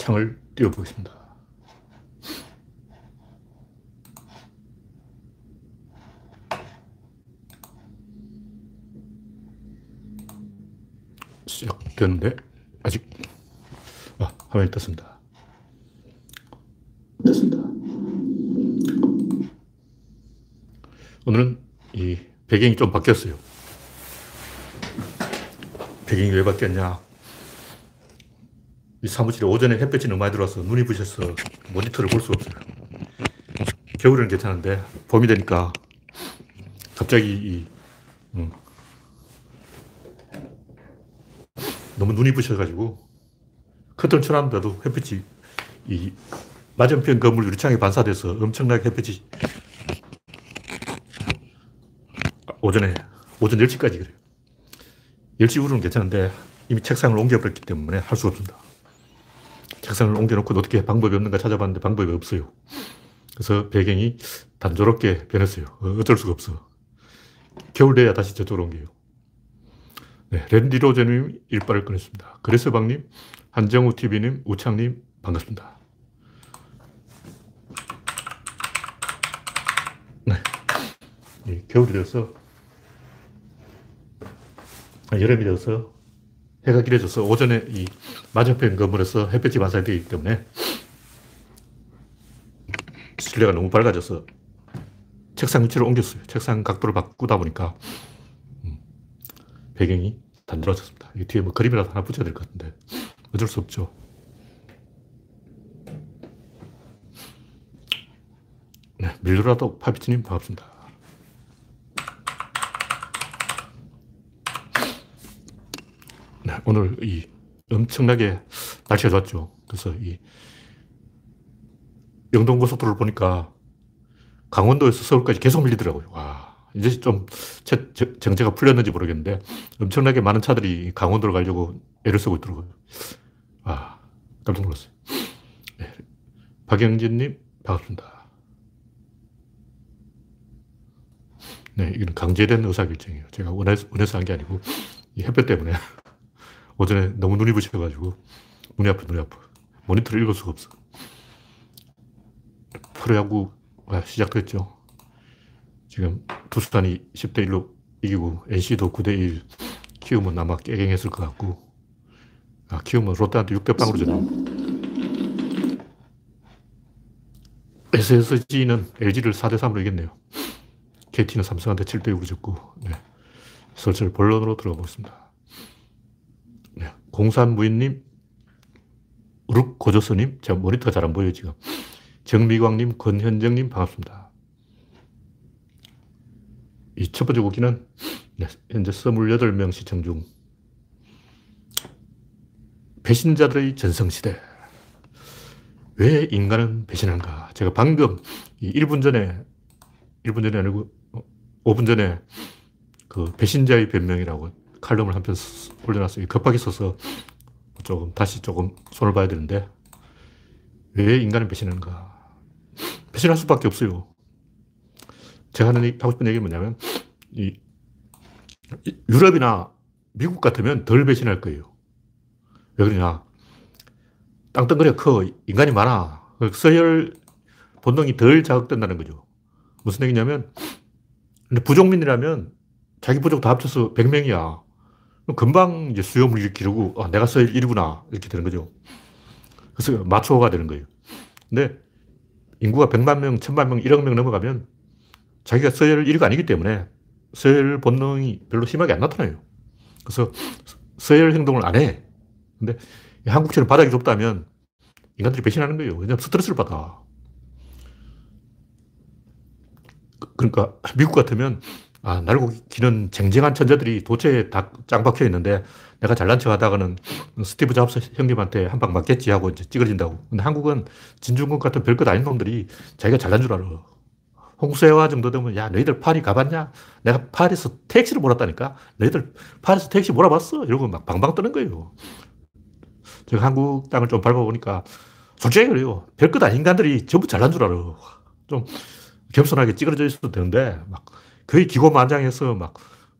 창을 띄워보겠습니다. 시작됐는데 아직 아, 화면이 떴습니다. 됐습니다. 오늘은 이 배경이 좀 바뀌었어요. 배경이 왜 바뀌었냐? 이 사무실에 오전에 햇볕이 너무 많이 들어와서 눈이 부셔서 모니터를 볼 수가 없어요. 겨울에는 괜찮은데 봄이 되니까 갑자기 이, 음, 너무 눈이 부셔가지고 커튼 쳐놨는데도 햇빛이 이 맞은편 건물 유리창에 반사돼서 엄청나게 햇빛이 오전에 오전 10시까지 그래요. 10시 이후로는 괜찮은데 이미 책상을 옮겨버렸기 때문에 할 수가 없습니다. 책상을 옮겨놓고 어떻게 방법이 없는가 찾아봤는데 방법이 없어요. 그래서 배경이 단조롭게 변했어요. 어, 어쩔 수가 없어. 겨울 돼야 다시 저쪽으로 옮겨요. 네, 랜디 로제님 일발을 꺼냈습니다. 그레스방님, 한정우 TV님, 우창님, 반갑습니다. 네. 네, 겨울이 되어서, 아, 여름이 되어서 해가 길어져서 오전에 이 맞은편 건물에서 햇볕이 반사되기 때문에 실내가 너무 밝아져서 책상 위치를 옮겼어요. 책상 각도를 바꾸다 보니까 음, 배경이 단조로워졌습니다. 이 뒤에 뭐 그림이라도 하나 붙여야 될 것 같은데 어쩔 수 없죠. 네, 밀로라도 파비치님 반갑습니다. 네, 오늘 이 엄청나게 날씨가 좋았죠. 그래서 이 영동고속도로를 보니까 강원도에서 서울까지 계속 밀리더라고요. 와, 이제 좀 정체가 풀렸는지 모르겠는데 엄청나게 많은 차들이 강원도로 가려고 애를 쓰고 있더라고요. 와, 깜짝 놀랐어요. 네. 박영진님, 반갑습니다. 네, 이건 강제된 의사결정이에요. 제가 원해서, 원해서 한 게 아니고 이 햇볕 때문에 오전에 너무 눈이 부셔가지고 눈이 아파, 눈이 아파. 모니터를 읽을 수가 없어. 프로야구가 시작됐죠. 지금 두산이 10대 1로 이기고 NC도 9대 1 키우면 아마 깨갱했을 것 같고 아, 키우면 롯데한테 6대 0으로 졌네. SSG는 LG를 4대 3으로 이겼네요. KT는 삼성한테 7대 6으로 졌고 네. 슬슬 본론으로 들어가 보겠습니다. 네. 공산무인님, 우룩 고조스님, 제가 모니터가 잘안 보여요, 지금. 정미광님, 권현정님, 반갑습니다. 이 첫 번째 곡기는 네, 현재 28명 시청 중. 배신자들의 전성시대. 왜 인간은 배신한가? 제가 방금 1분 전에, 1분 전에 아니고 5분 전에 그 배신자의 변명이라고 칼럼을 한 편 올려놨어요. 급하게 써서 조금 다시 조금 손을 봐야 되는데 왜 인간은 배신하는가? 배신할 수밖에 없어요. 제가 하는, 하고 싶은 얘기는 뭐냐면, 이, 유럽이나 미국 같으면 덜 배신할 거예요. 왜 그러냐. 땅덩어리가 커. 인간이 많아. 서열 본능이 덜 자극된다는 거죠. 무슨 얘기냐면, 부족민이라면 자기 부족 다 합쳐서 100명이야. 금방 이제 수요물을 기르고, 아, 내가 서열 1이구나. 이렇게 되는 거죠. 그래서 마초가 되는 거예요. 근데 인구가 100만 명, 1000만 명, 1억 명 넘어가면 자기가 서열 1위가 아니기 때문에 서열 본능이 별로 심하게 안 나타나요. 그래서 서열 행동을 안 해. 근데 한국처럼 바닥이 좁다면 인간들이 배신하는 거예요. 왜냐하면 스트레스를 받아. 그러니까 미국 같으면 아, 날고 기는 쟁쟁한 천재들이 도처에 다 짱 박혀 있는데 내가 잘난 척 하다가는 스티브 잡스 형님한테 한 방 맞겠지 하고 이제 찌그러진다고. 근데 한국은 진중권 같은 별것 아닌 놈들이 자기가 잘난 줄 알아. 홍수해와 정도 되면 야, 너희들 파리 가봤냐? 내가 파리에서 택시를 몰았다니까? 너희들 파리에서 택시 몰아봤어? 이러고 막 방방 뜨는 거예요. 제가 한국 땅을 좀 밟아보니까 솔직히 그래요. 별것 아닌 인간들이 전부 잘난 줄 알아. 좀 겸손하게 찌그러져 있어도 되는데 막 거의 기고만장해서 막,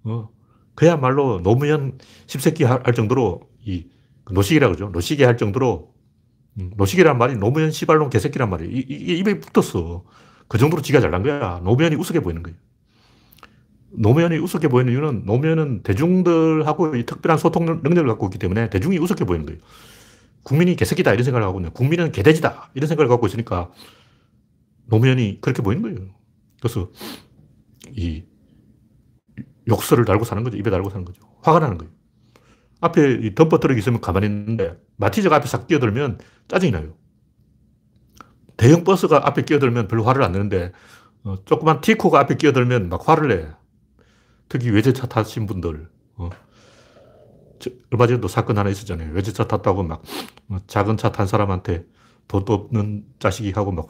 어, 그야말로 노무현 십새끼 할 정도로 이 노시개라고 그러죠. 노시개 할 정도로 음, 노시개란 말이 노무현 시발놈 개새끼란 말이에요. 이게 입에 붙었어. 그 정도로 지가 잘난 거야. 노무현이 우습게 보이는 거예요. 노무현이 우습게 보이는 이유는 노무현은 대중들하고 이 특별한 소통 능력을 갖고 있기 때문에 대중이 우습게 보이는 거예요. 국민이 개새끼다 이런 생각을 하고 있는 국민은 개돼지다 이런 생각을 갖고 있으니까 노무현이 그렇게 보이는 거예요. 그래서 이 욕설을 달고 사는 거죠. 입에 달고 사는 거죠. 화가 나는 거예요. 앞에 이 덤프 트럭이 있으면 가만히 있는데 마티즈가 앞에 싹 끼어들면 짜증이 나요. 대형 버스가 앞에 끼어들면 별로 화를 안 내는데 어, 조그만 티코가 앞에 끼어들면 막 화를 내. 특히 외제차 타신 분들. 어. 저, 얼마 전에도 사건 하나 있었잖아요. 외제차 탔다고 막 어, 작은 차 탄 사람한테 돈도 없는 자식이 하고 막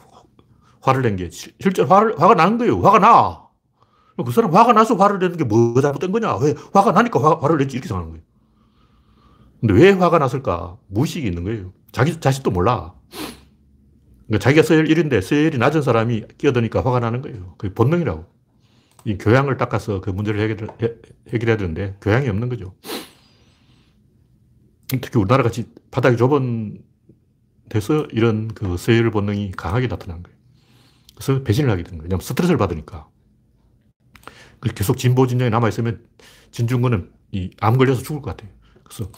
화를 낸 게 실제 화를 화가 나는 거예요. 화가 나. 그 사람 화가 나서 화를 내는 게 뭐 잘못된 거냐? 왜 화가 나니까 화, 화를 냈지 이렇게 생각하는 거예요. 근데 왜 화가 났을까? 무의식이 있는 거예요. 자기 자신도 몰라. 그러니까 자기가 서열 1인데 서열이 낮은 사람이 끼어드니까 화가 나는 거예요. 그게 본능이라고. 이 교양을 닦아서 그 문제를 해결, 해결해야 되는데 교양이 없는 거죠. 특히 우리나라 같이 바닥이 좁은 데서 이런 그 서열 본능이 강하게 나타난 거예요. 그래서 배신을 하게 된 거예요. 왜냐하면 스트레스를 받으니까. 계속 진보 진영에 남아있으면 진중권은 이 암 걸려서 죽을 것 같아요. 그래서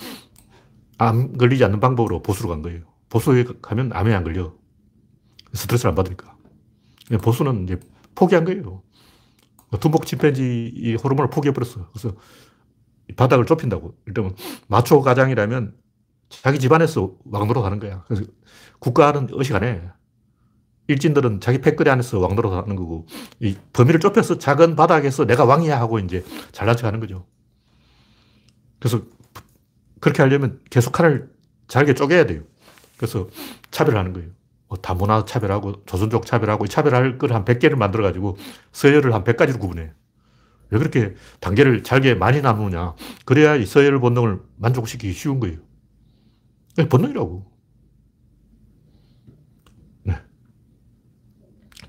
암 걸리지 않는 방법으로 보수로 간 거예요. 보수에 가면 암에 안 걸려. 스트레스를 안 받으니까. 보수는 이제 포기한 거예요. 둔복 침팬지 이 호르몬을 포기해버렸어. 그래서 바닥을 좁힌다고. 일단 마초 가장이라면 자기 집안에서 왕노릇 하는 거야. 그래서 국가는 의식 안 해. 일진들은 자기 패거리 안에서 왕노릇 하는 거고, 이 범위를 좁혀서 작은 바닥에서 내가 왕이야 하고 이제 잘난 척 하는 거죠. 그래서 그렇게 하려면 계속 칼을 잘게 쪼개야 돼요. 그래서 차별하는 거예요. 뭐 다문화 차별하고 조선족 차별하고 차별할 걸 한 100개를 만들어가지고 서열을 한 100가지로 구분해. 왜 그렇게 단계를 잘게 많이 나누냐. 그래야 이 서열 본능을 만족시키기 쉬운 거예요. 본능이라고. 네.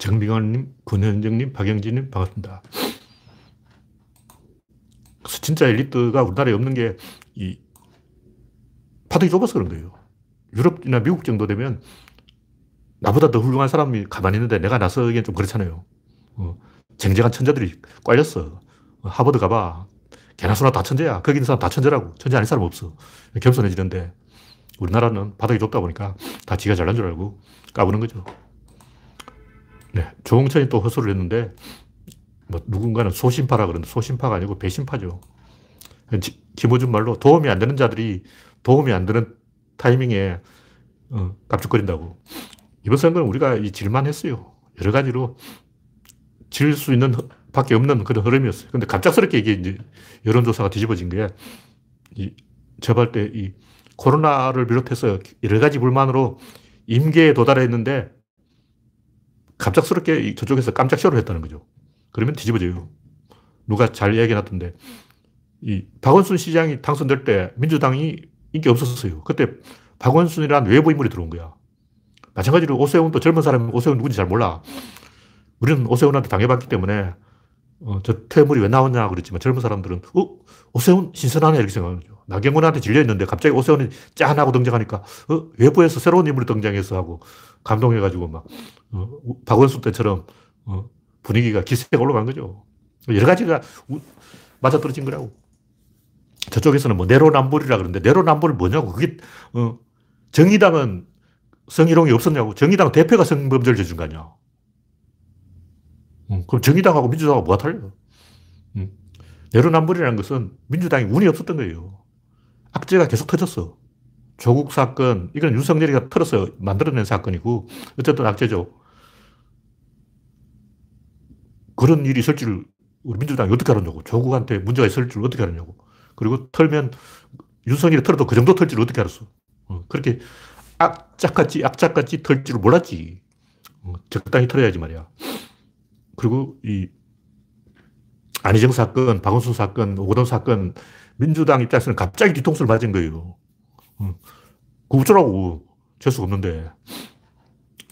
정민환님, 권현정님, 박영진님, 반갑습니다. 그래서 진짜 엘리트가 우리나라에 없는 게 이 파동이 좁아서 그런 거예요. 유럽이나 미국 정도 되면 나보다 더 훌륭한 사람이 가만히 있는데 내가 나서기엔 좀 그렇잖아요. 어, 쟁쟁한 천재들이 꽈렸어. 어, 하버드 가봐. 개나 소나 다 천재야. 거기 있는 사람 다 천재라고. 천재 아닌 사람 없어. 겸손해지는데 우리나라는 바닥이 좁다 보니까 다 지가 잘난 줄 알고 까부는 거죠. 네. 조홍천이 또 허술을 했는데 뭐 누군가는 소심파라 그러는데 소심파가 아니고 배심파죠. 김호준 말로 도움이 안 되는 자들이 도움이 안 되는 타이밍에 어, 깜짝거린다고. 이번 선거는 우리가 이 질만 했어요. 여러 가지로 질 수 있는 밖에 없는 그런 흐름이었어요. 근데 갑작스럽게 이게 이제 여론조사가 뒤집어진 게, 이, 저발 때이 코로나를 비롯해서 여러 가지 불만으로 임계에 도달했는데 갑작스럽게 저쪽에서 깜짝 쇼를 했다는 거죠. 그러면 뒤집어져요. 누가 잘 얘기 해놨던데, 이 박원순 시장이 당선될 때 민주당이 인기 없었어요. 그때 박원순이란 외부 인물이 들어온 거야. 마찬가지로 오세훈도 젊은 사람이 오세훈 누군지 잘 몰라. 우리는 오세훈한테 당해봤기 때문에 어, 저 퇴물이 왜 나왔냐 그랬지만 젊은 사람들은 어? 오세훈 신선하네 이렇게 생각하는 거죠. 나경원한테 질려있는데 갑자기 오세훈이 짠 하고 등장하니까 어? 외부에서 새로운 인물이 등장해서 하고 감동해가지고 막 어, 박원순 때처럼 어, 분위기가 기세가 올라간 거죠. 여러 가지가 우, 맞아떨어진 거라고. 저쪽에서는 뭐 내로남불이라 그러는데 내로남불이 뭐냐고. 그게 어, 정의당은 성희롱이 없었냐고. 정의당 대표가 성범죄를 저지른 거 아니야. 음, 그럼 정의당하고 민주당하고 뭐가? 음. 내로남불이라는 것은 민주당이 운이 없었던 거예요. 악재가 계속 터졌어. 조국 사건, 이건 윤석열이가 틀어서 만들어낸 사건이고, 어쨌든 악재죠. 그런 일이 있을 줄 우리 민주당이 어떻게 알았냐고. 조국한테 문제가 있을 줄 어떻게 알았냐고. 그리고 털면 윤석열이 털어도 그 정도 털 줄 어떻게 알았어. 어, 그렇게 악착같이, 악착같이 털 줄 몰랐지. 어, 적당히 털어야지 말이야. 그리고 이 안희정 사건, 박원순 사건, 오거돈 사건, 민주당 입장에서는 갑자기 뒤통수를 맞은 거예요. 어, 그 어쩌라고. 재수가 없는데.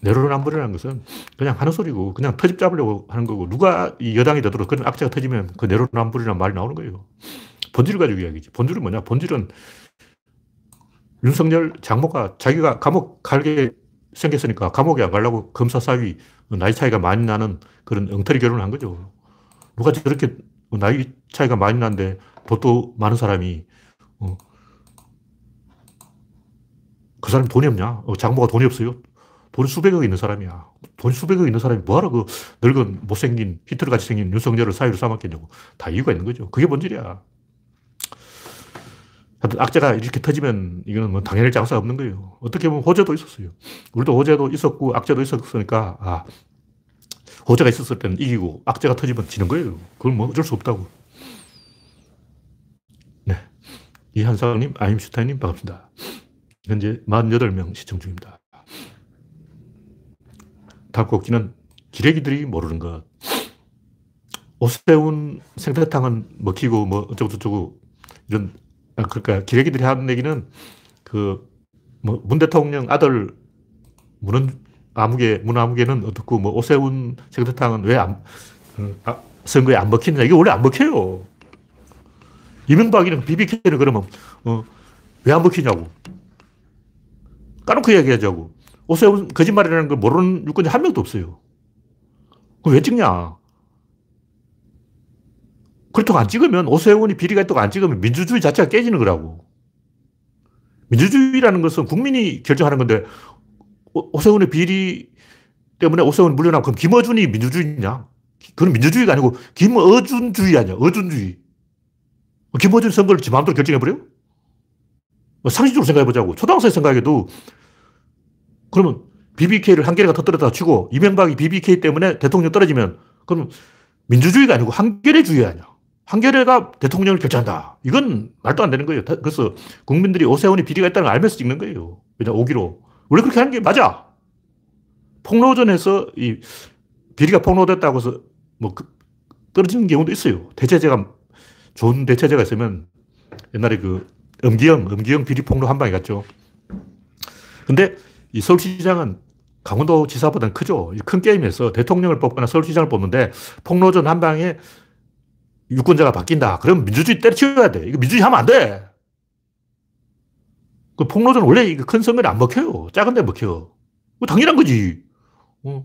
내로남불이라는 것은 그냥 하는 소리고, 그냥 터집 잡으려고 하는 거고, 누가 이 여당이 되도록 그런 악재가 터지면 그 내로남불이라는 말이 나오는 거예요. 본질을 가지고 이야기지. 본질은 뭐냐? 본질은 윤석열 장모가 자기가 감옥 갈게 생겼으니까 감옥에 안 가려고 검사 사위 나이 차이가 많이 나는 그런 엉터리 결혼을 한 거죠. 누가 저렇게 나이 차이가 많이 나는데 돈도 많은 사람이 어, 그 사람이 돈이 없냐? 어, 장모가 돈이 없어요? 돈 수백억 있는 사람이야. 돈 수백억 있는 사람이 뭐하러 그 늙은 못생긴 히트를 같이 생긴 윤석열을 사유로 삼았겠냐고. 다 이유가 있는 거죠. 그게 본질이야. 하여튼 악재가 이렇게 터지면 이거는 뭐 당연할 장사가 없는 거예요. 어떻게 보면 호재도 있었어요. 우리도 호재도 있었고 악재도 있었으니까 아 호재가 있었을 때는 이기고 악재가 터지면 지는 거예요. 그건 뭐 어쩔 수 없다고. 네. 이한상님, 아임슈타인님 반갑습니다. 현재 48명 시청 중입니다. 다음 곡지는 기레기들이 모르는 것. 오세훈 생태탕은 먹히고 뭐 어쩌고저쩌고 이런 아, 그러니까 기레기들이 하는 얘기는 그 뭐 문 대통령 아들 문은 아무개 문 아무개는 어떻고 뭐 오세훈 생태탕은 왜안 어, 아, 선거에 안 먹히느냐 이게 원래 안 먹혀요. 이명박이랑 BBK는 그러면 어, 왜 안 먹히냐고 까놓고 얘기하자고. 오세훈 거짓말이라는 걸 모르는 유권자 한 명도 없어요. 그럼 왜 찍냐? 그렇다고 안 찍으면 오세훈이 비리가 있다고 안 찍으면 민주주의 자체가 깨지는 거라고. 민주주의라는 것은 국민이 결정하는 건데 오, 세훈의 비리 때문에 오세훈이 물러나고 그럼 김어준이 민주주의냐? 그건 민주주의가 아니고 김어준주의 아니야. 어준주의. 김어준 선거를 지 마음대로 결정해버려? 뭐 상식적으로 생각해보자고. 초등학생 생각해도 그러면 BBK를 한겨레가 터뜨렸다 치고 이명박이 BBK 때문에 대통령 떨어지면 그럼 민주주의가 아니고 한겨레주의 아니야. 한겨레가 대통령을 결정한다. 이건 말도 안 되는 거예요. 그래서 국민들이 오세훈이 비리가 있다는 걸 알면서 찍는 거예요. 왜냐, 오기로. 원래 그렇게 하는 게 맞아. 폭로전에서 이 비리가 폭로됐다고 해서 뭐그 떨어지는 경우도 있어요. 대체제가, 좋은 대체제가 있으면 옛날에 그 엄기영, 엄기영 비리 폭로 한 방에 갔죠. 근데 이 서울시장은 강원도 지사보다는 크죠. 큰 게임에서 대통령을 뽑거나 서울시장을 뽑는데 폭로전 한 방에 유권자가 바뀐다. 그럼 민주주의 때려치워야 돼. 이거 민주주의 하면 안 돼. 그 폭로전 원래 큰 선거에 안 먹혀요. 작은 데 먹혀. 당연한 거지. 어.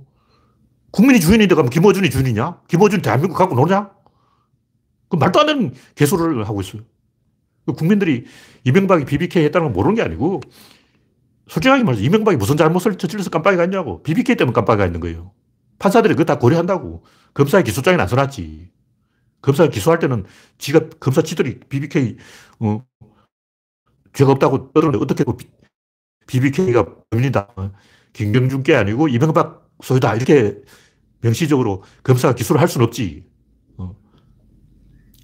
국민이 주인인데 가면 김어준이 주인이냐? 김어준 대한민국 갖고 노냐? 그 말도 안 되는 개소를 하고 있어요. 그 국민들이 이명박이 BBK 했다는 걸 모르는 게 아니고 솔직하게 말해서 이명박이 무슨 잘못을 저질러서 깜빡이가 있냐고. BBK 때문에 깜빡이가 있는 거예요. 판사들이 그거 다 고려한다고. 검사의 기소장에 안 써놨지. 검사가 기소할 때는 지가, 검사 지들이 BBK, 어, 죄가 없다고 떠드는데 어떻게 BBK가 범인이다. 어, 김경준 게 아니고 이명박 소유다. 이렇게 명시적으로 검사가 기소를 할 수는 없지.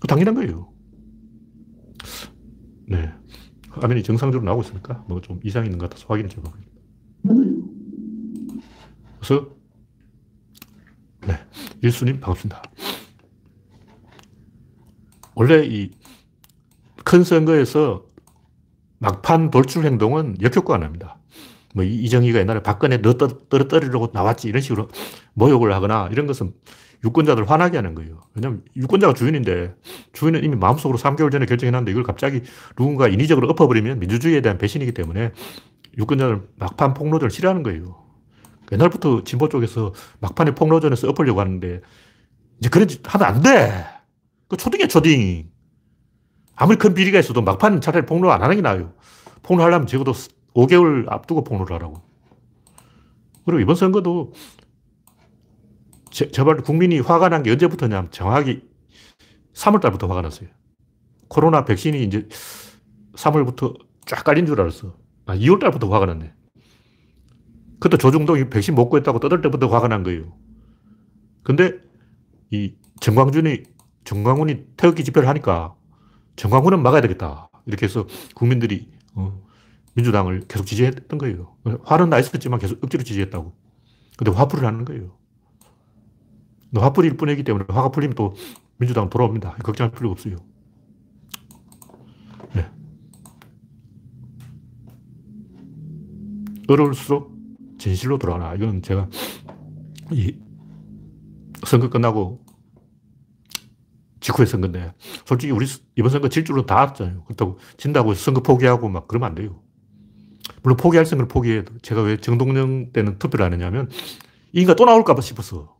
어. 당연한 거예요. 네. 화면이 정상적으로 나오고 있으니까 뭐 좀 이상이 있는 것 같아서 확인해 줘 봐. 그래서 네. 일수님 반갑습니다. 원래 이 큰 선거에서 막판 돌출 행동은 역효과가 납니다. 뭐 이정희가 옛날에 박근혜 너 떨어뜨리려고 나왔지 이런 식으로 모욕을 하거나 이런 것은 유권자들 화나게 하는 거예요. 왜냐면 유권자가 주인인데 주인은 이미 마음속으로 3개월 전에 결정해놨는데 이걸 갑자기 누군가 인위적으로 엎어버리면 민주주의에 대한 배신이기 때문에 유권자들 막판 폭로전을 싫어하는 거예요. 옛날부터 진보 쪽에서 막판에 폭로전에서 엎으려고 하는데 이제 그런 짓 하면 안 돼. 그 초딩이야, 초딩. 아무리 큰 비리가 있어도 막판 차라리 폭로 안 하는 게 나아요. 폭로하려면 적어도 5개월 앞두고 폭로를 하라고. 그리고 이번 선거도 제발 국민이 화가 난 게 언제부터냐 정확히 3월 달부터 화가 났어요. 코로나 백신이 이제 3월부터 쫙 깔린 줄 알았어. 아, 2월 달부터 화가 났네. 그때 조중동이 백신 못 구했다고 떠들 때부터 화가 난 거예요. 근데 이 정광준이, 정광훈이 태극기 집회를 하니까 정광훈은 막아야 되겠다. 이렇게 해서 국민들이 어, 민주당을 계속 지지했던 거예요. 화는 나 있었지만 계속 억지로 지지했다고. 근데 화풀이를 하는 거예요. 화 뿌릴 뿐이기 때문에 화가 풀리면 또 민주당 돌아옵니다. 걱정할 필요가 없어요. 네. 어려울수록 진실로 돌아가라. 이건 제가 이 선거 끝나고 직후에 선거인데 솔직히 우리 이번 선거 질 줄은 다 알았잖아요. 그렇다고 진다고 선거 포기하고 막 그러면 안 돼요. 물론 포기할 생각을 포기해도 제가 왜 정동영 때는 투표를 안 했냐면 인가 또 나올까 봐 싶었어.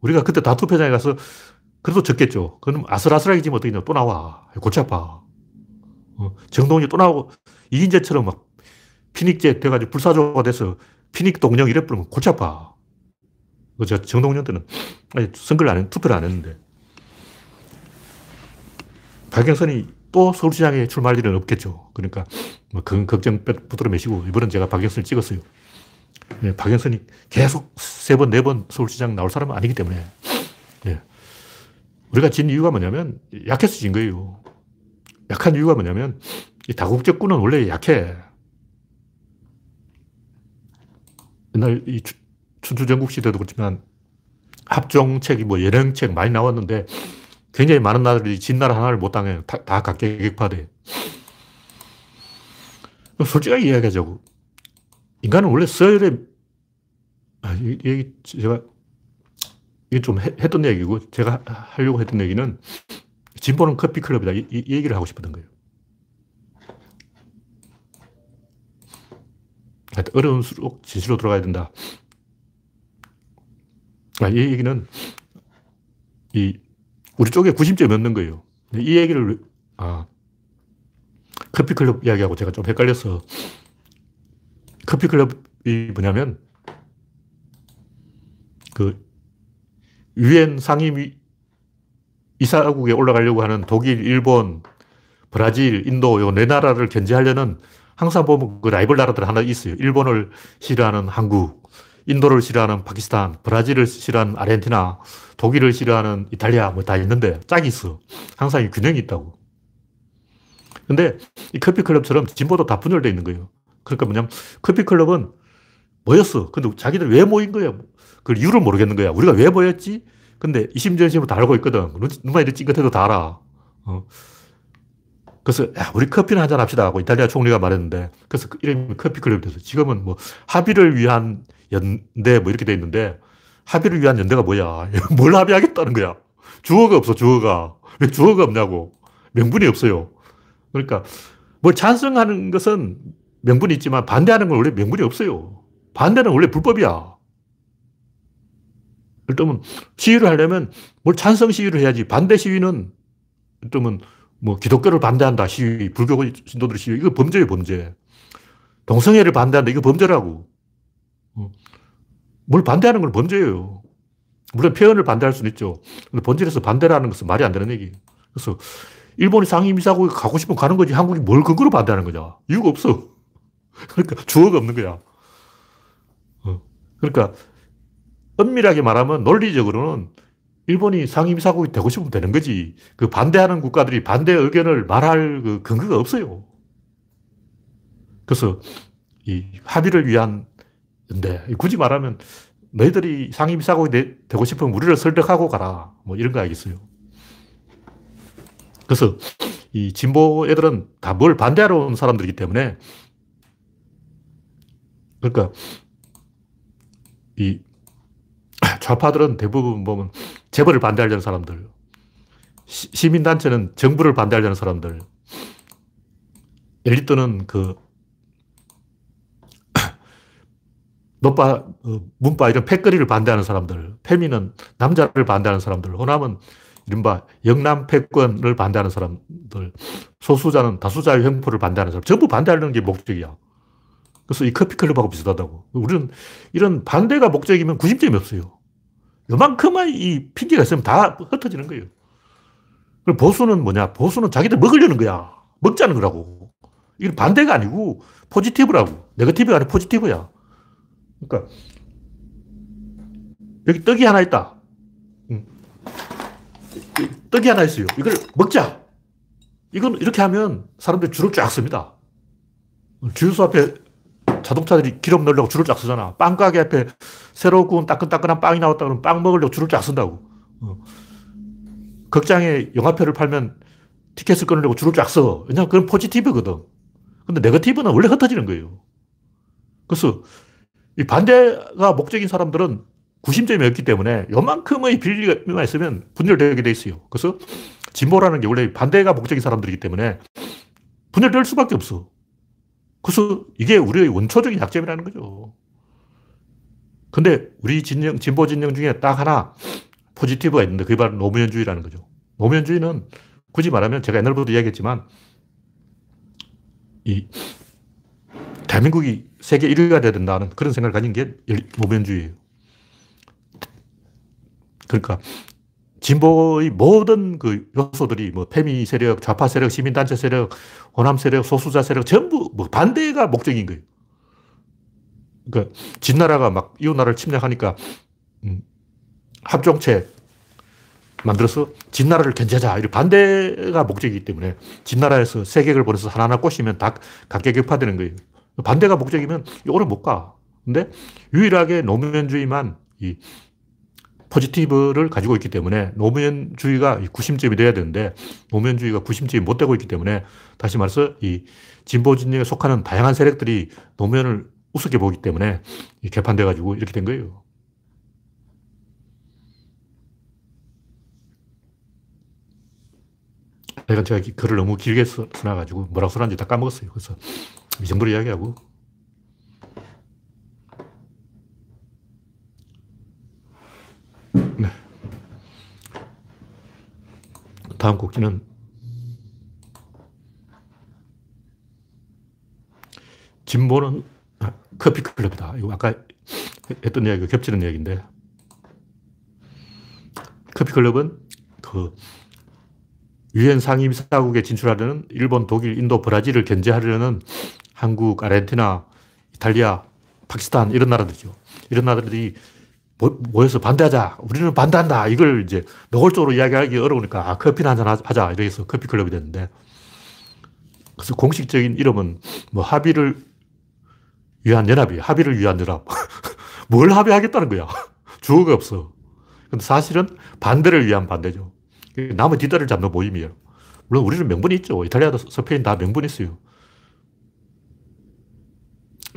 우리가 그때 다 투표장에 가서 그래도 적겠죠. 그럼 아슬아슬하게 지면 어떻게 또 나와. 골치 아파. 어, 정동영이 또 나오고 이인재처럼 막 피닉제 돼가지고 불사조가 돼서 피닉 동영 이래 뿌리면 골치 아파. 제가 정동영 때는 선거를 안 했, 투표를 안 했는데 박영선이 또 서울시장에 출마할 일은 없겠죠. 그러니까 뭐 그건 걱정 붙들어 매시고 이번엔 제가 박영선을 찍었어요. 네, 박영선이 계속 세 번, 네 번 서울시장 나올 사람은 아니기 때문에. 네. 우리가 진 이유가 뭐냐면 약해서 진 거예요. 약한 이유가 뭐냐면 이 다국적군은 원래 약해. 옛날 이 춘추 전국 시대도 그렇지만 합종책이 뭐 예능책 많이 나왔는데 굉장히 많은 나라들이 진 나라 하나를 못 당해요. 다, 다 각계격파돼. 솔직하게 이야기하자고. 인간은 원래 서열에, 아, 이 얘기, 제가, 이게 좀 해, 했던 얘기고, 제가 하려고 했던 얘기는, 진보는 커피클럽이다. 이, 이 얘기를 하고 싶었던 거예요. 어려운수록 진실로 들어가야 된다. 아, 이 얘기는, 이 우리 쪽에 구심점이 없는 거예요. 이 얘기를, 아, 커피클럽 이야기하고 제가 좀 헷갈려서 커피클럽이 뭐냐면 그 유엔 상임 이사국에 올라가려고 하는 독일, 일본, 브라질, 인도 요 네 나라를 견제하려는 항상 보면 그 라이벌 나라들 하나 있어요. 일본을 싫어하는 한국, 인도를 싫어하는 파키스탄, 브라질을 싫어하는 아르헨티나, 독일을 싫어하는 이탈리아 뭐 다 있는데 짝이 있어. 항상 이 균형이 있다고. 근데 이 커피클럽처럼 진보도 다 분열되어 있는 거예요. 그러니까 뭐냐면 커피클럽은 모였어. 근데 자기들 왜 모인 거야? 그 이유를 모르겠는 거야. 우리가 왜 모였지? 근데 이심전심으로 다 알고 있거든. 눈만 이렇게 찡긋해도 다 알아. 어. 그래서 야, 우리 커피는 한잔 합시다 하고 이탈리아 총리가 말했는데 그래서 그 이름이 커피클럽이 돼서 지금은 뭐 합의를 위한 연대 뭐 이렇게 돼 있는데 합의를 위한 연대가 뭐야? 뭘 합의하겠다는 거야? 주어가 없어, 주어가. 왜 주어가 없냐고. 명분이 없어요. 그러니까 뭘 찬성하는 것은 명분이 있지만 반대하는 건 원래 명분이 없어요. 반대는 원래 불법이야. 일단은 시위를 하려면 뭘 찬성 시위를 해야지. 반대 시위는 일단은 뭐 기독교를 반대한다 시위, 불교 신도들 시위 이거 범죄예요 범죄. 동성애를 반대한다 이거 범죄라고. 어. 뭘 반대하는 건 범죄예요. 물론 표현을 반대할 수는 있죠. 근데 본질에서 반대라는 것은 말이 안 되는 얘기. 그래서 일본이 상임이사국에 가고 싶으면 가는 거지. 한국이 뭘 근거로 반대하는 거냐. 이유가 없어. 그러니까 주어가 없는 거야. 어. 그러니까 엄밀하게 말하면 논리적으로는 일본이 상임이사국이 되고 싶으면 되는 거지. 그 반대하는 국가들이 반대 의견을 말할 그 근거가 없어요. 그래서 이 합의를 위한 근데 굳이 말하면 너희들이 상임이사국이 되 고 싶으면 우리를 설득하고 가라. 뭐 이런 거 알겠어요. 그래서 이 진보 애들은 다 뭘 반대하러 온 사람들이기 때문에 그러니까 이 좌파들은 대부분 보면 재벌을 반대하려는 사람들, 시민단체는 정부를 반대하려는 사람들, 엘리트는 그 노빠, 어, 문바 이런 패거리를 반대하는 사람들, 페미는 남자를 반대하는 사람들, 호남은 이른바 영남 패권을 반대하는 사람들, 소수자는 다수자의 횡포를 반대하는 사람, 전부 반대하는 게 목적이야. 그래서 이 커피클럽하고 비슷하다고. 우리는 이런 반대가 목적이면 구심점이 없어요. 요만큼만 이 핑계가 있으면 다 흩어지는 거예요. 그럼 보수는 뭐냐? 보수는 자기들 먹으려는 거야. 먹자는 거라고. 이건 반대가 아니고 포지티브라고. 네거티브가 아니고 포지티브야. 그러니까 여기 떡이 하나 있다. 떡이 하나 있어요. 이걸 먹자. 이건 이렇게 하면 사람들이 줄을 쫙 섭니다. 주유소 앞에 자동차들이 기름 넣으려고 줄을 쫙 서잖아. 빵 가게 앞에 새로 구운 따끈따끈한 빵이 나왔다 그러면 빵 먹으려고 줄을 쫙 선다고. 어. 극장에 영화표를 팔면 티켓을 끊으려고 줄을 쫙 서. 왜냐면 그건 포지티브거든. 근데 네거티브는 원래 흩어지는 거예요. 그래서 이 반대가 목적인 사람들은 구심점이 없기 때문에 요만큼의 빌리가 있으면 분열되게 돼 있어요. 그래서 진보라는 게 원래 반대가 목적인 사람들이기 때문에 분열될 수밖에 없어. 그래서 이게 우리의 원초적인 약점이라는 거죠. 근데 우리 진영, 진보 진영 중에 딱 하나 포지티브가 있는데 그게 바로 노무현주의라는 거죠. 노무현주의는 굳이 말하면 제가 옛날부터 이야기했지만 이 대한민국이 세계 1위가 돼야 된다는 그런 생각을 가진 게 노무현주의예요. 그러니까 진보의 모든 그 요소들이 뭐 페미 세력, 좌파 세력, 시민단체 세력, 호남 세력, 소수자 세력 전부 뭐 반대가 목적인 거예요. 그러니까 진나라가 막 이웃나라를 침략하니까 음, 합종체 만들어서 진나라를 견제하자. 이 반대가 목적이기 때문에 진나라에서 세계를 보내서 하나하나 꼬시면 다 각계 격파되는 거예요. 반대가 목적이면 오래 못 가. 근데 유일하게 노무현주의만 이 포지티브를 가지고 있기 때문에 노무현주의가 구심점이 돼야 되는데 노무현주의가 구심점이 못 되고 있기 때문에 다시 말해서 이 진보 진영에 속하는 다양한 세력들이 노무현을 우습게 보기 때문에 개판돼 가지고 이렇게 된 거예요. 내가 제가 글을 너무 길게 써놔가지고 뭐라고 써놨는지 다 까먹었어요. 그래서 이 정도로 이야기하고. 다음 곡기는 진보는 아, 커피 클럽이다. 이거 아까 했던 이야기가 겹치는 이야기인데 커피 클럽은 그 유엔 상임이사국에 진출하려는 일본, 독일, 인도, 브라질을 견제하려는 한국, 아르헨티나, 이탈리아, 파키스탄 이런 나라들이죠. 이런 나라들이 모여서 반대하자. 우리는 반대한다. 이걸 이제 노골적으로 이야기하기 어려우니까 아, 커피나 한잔 하자. 이래서 커피 클럽이 됐는데 그래서 공식적인 이름은 뭐 합의를 위한 연합이에요. 합의를 위한 연합. 뭘 합의하겠다는 거야. 주어가 없어. 근데 사실은 반대를 위한 반대죠. 남의 뒷다리를 잡는 모임이에요. 물론 우리는 명분이 있죠. 이탈리아도 스페인 다 명분이 있어요.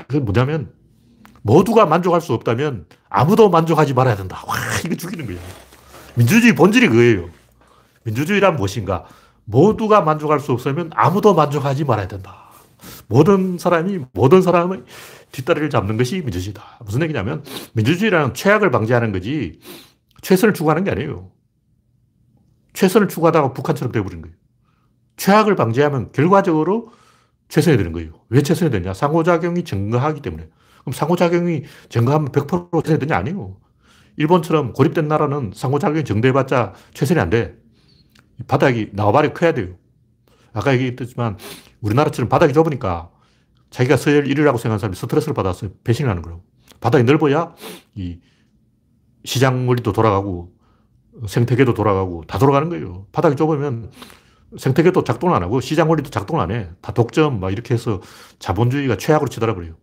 그게 뭐냐면 모두가 만족할 수 없다면 아무도 만족하지 말아야 된다. 와, 이거 죽이는 거예요. 민주주의 본질이 그거예요. 민주주의란 무엇인가? 모두가 만족할 수 없으면 아무도 만족하지 말아야 된다. 모든 사람이 모든 사람의 뒷다리를 잡는 것이 민주주의다. 무슨 얘기냐면 민주주의라는 최악을 방지하는 거지 최선을 추구하는 게 아니에요. 최선을 추구하다가 북한처럼 되어버린 거예요. 최악을 방지하면 결과적으로 최선이 되는 거예요. 왜 최선이 되냐? 상호작용이 증가하기 때문에. 그럼 상호작용이 증가하면 100% 최선이 되냐? 아니에요. 일본처럼 고립된 나라는 상호작용이 증대해봤자 최선이 안 돼. 바닥이 나와바리 커야 돼요. 아까 얘기했지만 우리나라처럼 바닥이 좁으니까 자기가 서열 1위라고 생각하는 사람이 스트레스를 받아서 배신을 하는 거예요. 바닥이 넓어야 이 시장 원리도 돌아가고 생태계도 돌아가고 다 돌아가는 거예요. 바닥이 좁으면 생태계도 작동을 안 하고 시장 원리도 작동을 안 해. 다 독점 막 이렇게 해서 자본주의가 최악으로 치달아 버려요.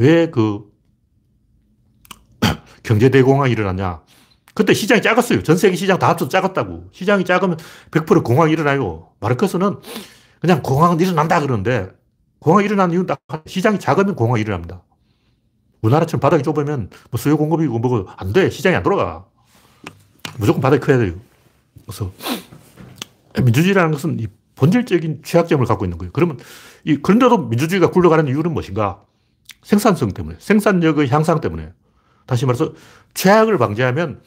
왜 그 경제대공황이 일어났냐? 그때 시장이 작았어요. 전 세계 시장 다 합쳐서 작았다고. 시장이 작으면 100% 공황이 일어나요. 마르크스는 그냥 공황은 일어난다 그러는데 공황이 일어나는 이유는 딱 시장이 작으면 공황이 일어납니다. 우리나라처럼 바닥이 좁으면 뭐 수요 공급이고 뭐고 안 돼. 시장이 안 돌아가. 무조건 바닥이 커야 돼요. 그래서 민주주의라는 것은 이 본질적인 취약점을 갖고 있는 거예요. 그러면 이 그런데도 민주주의가 굴러가는 이유는 무엇인가? 생산성 때문에, 생산력의 향상 때문에. 다시 말해서 최악을 방지하면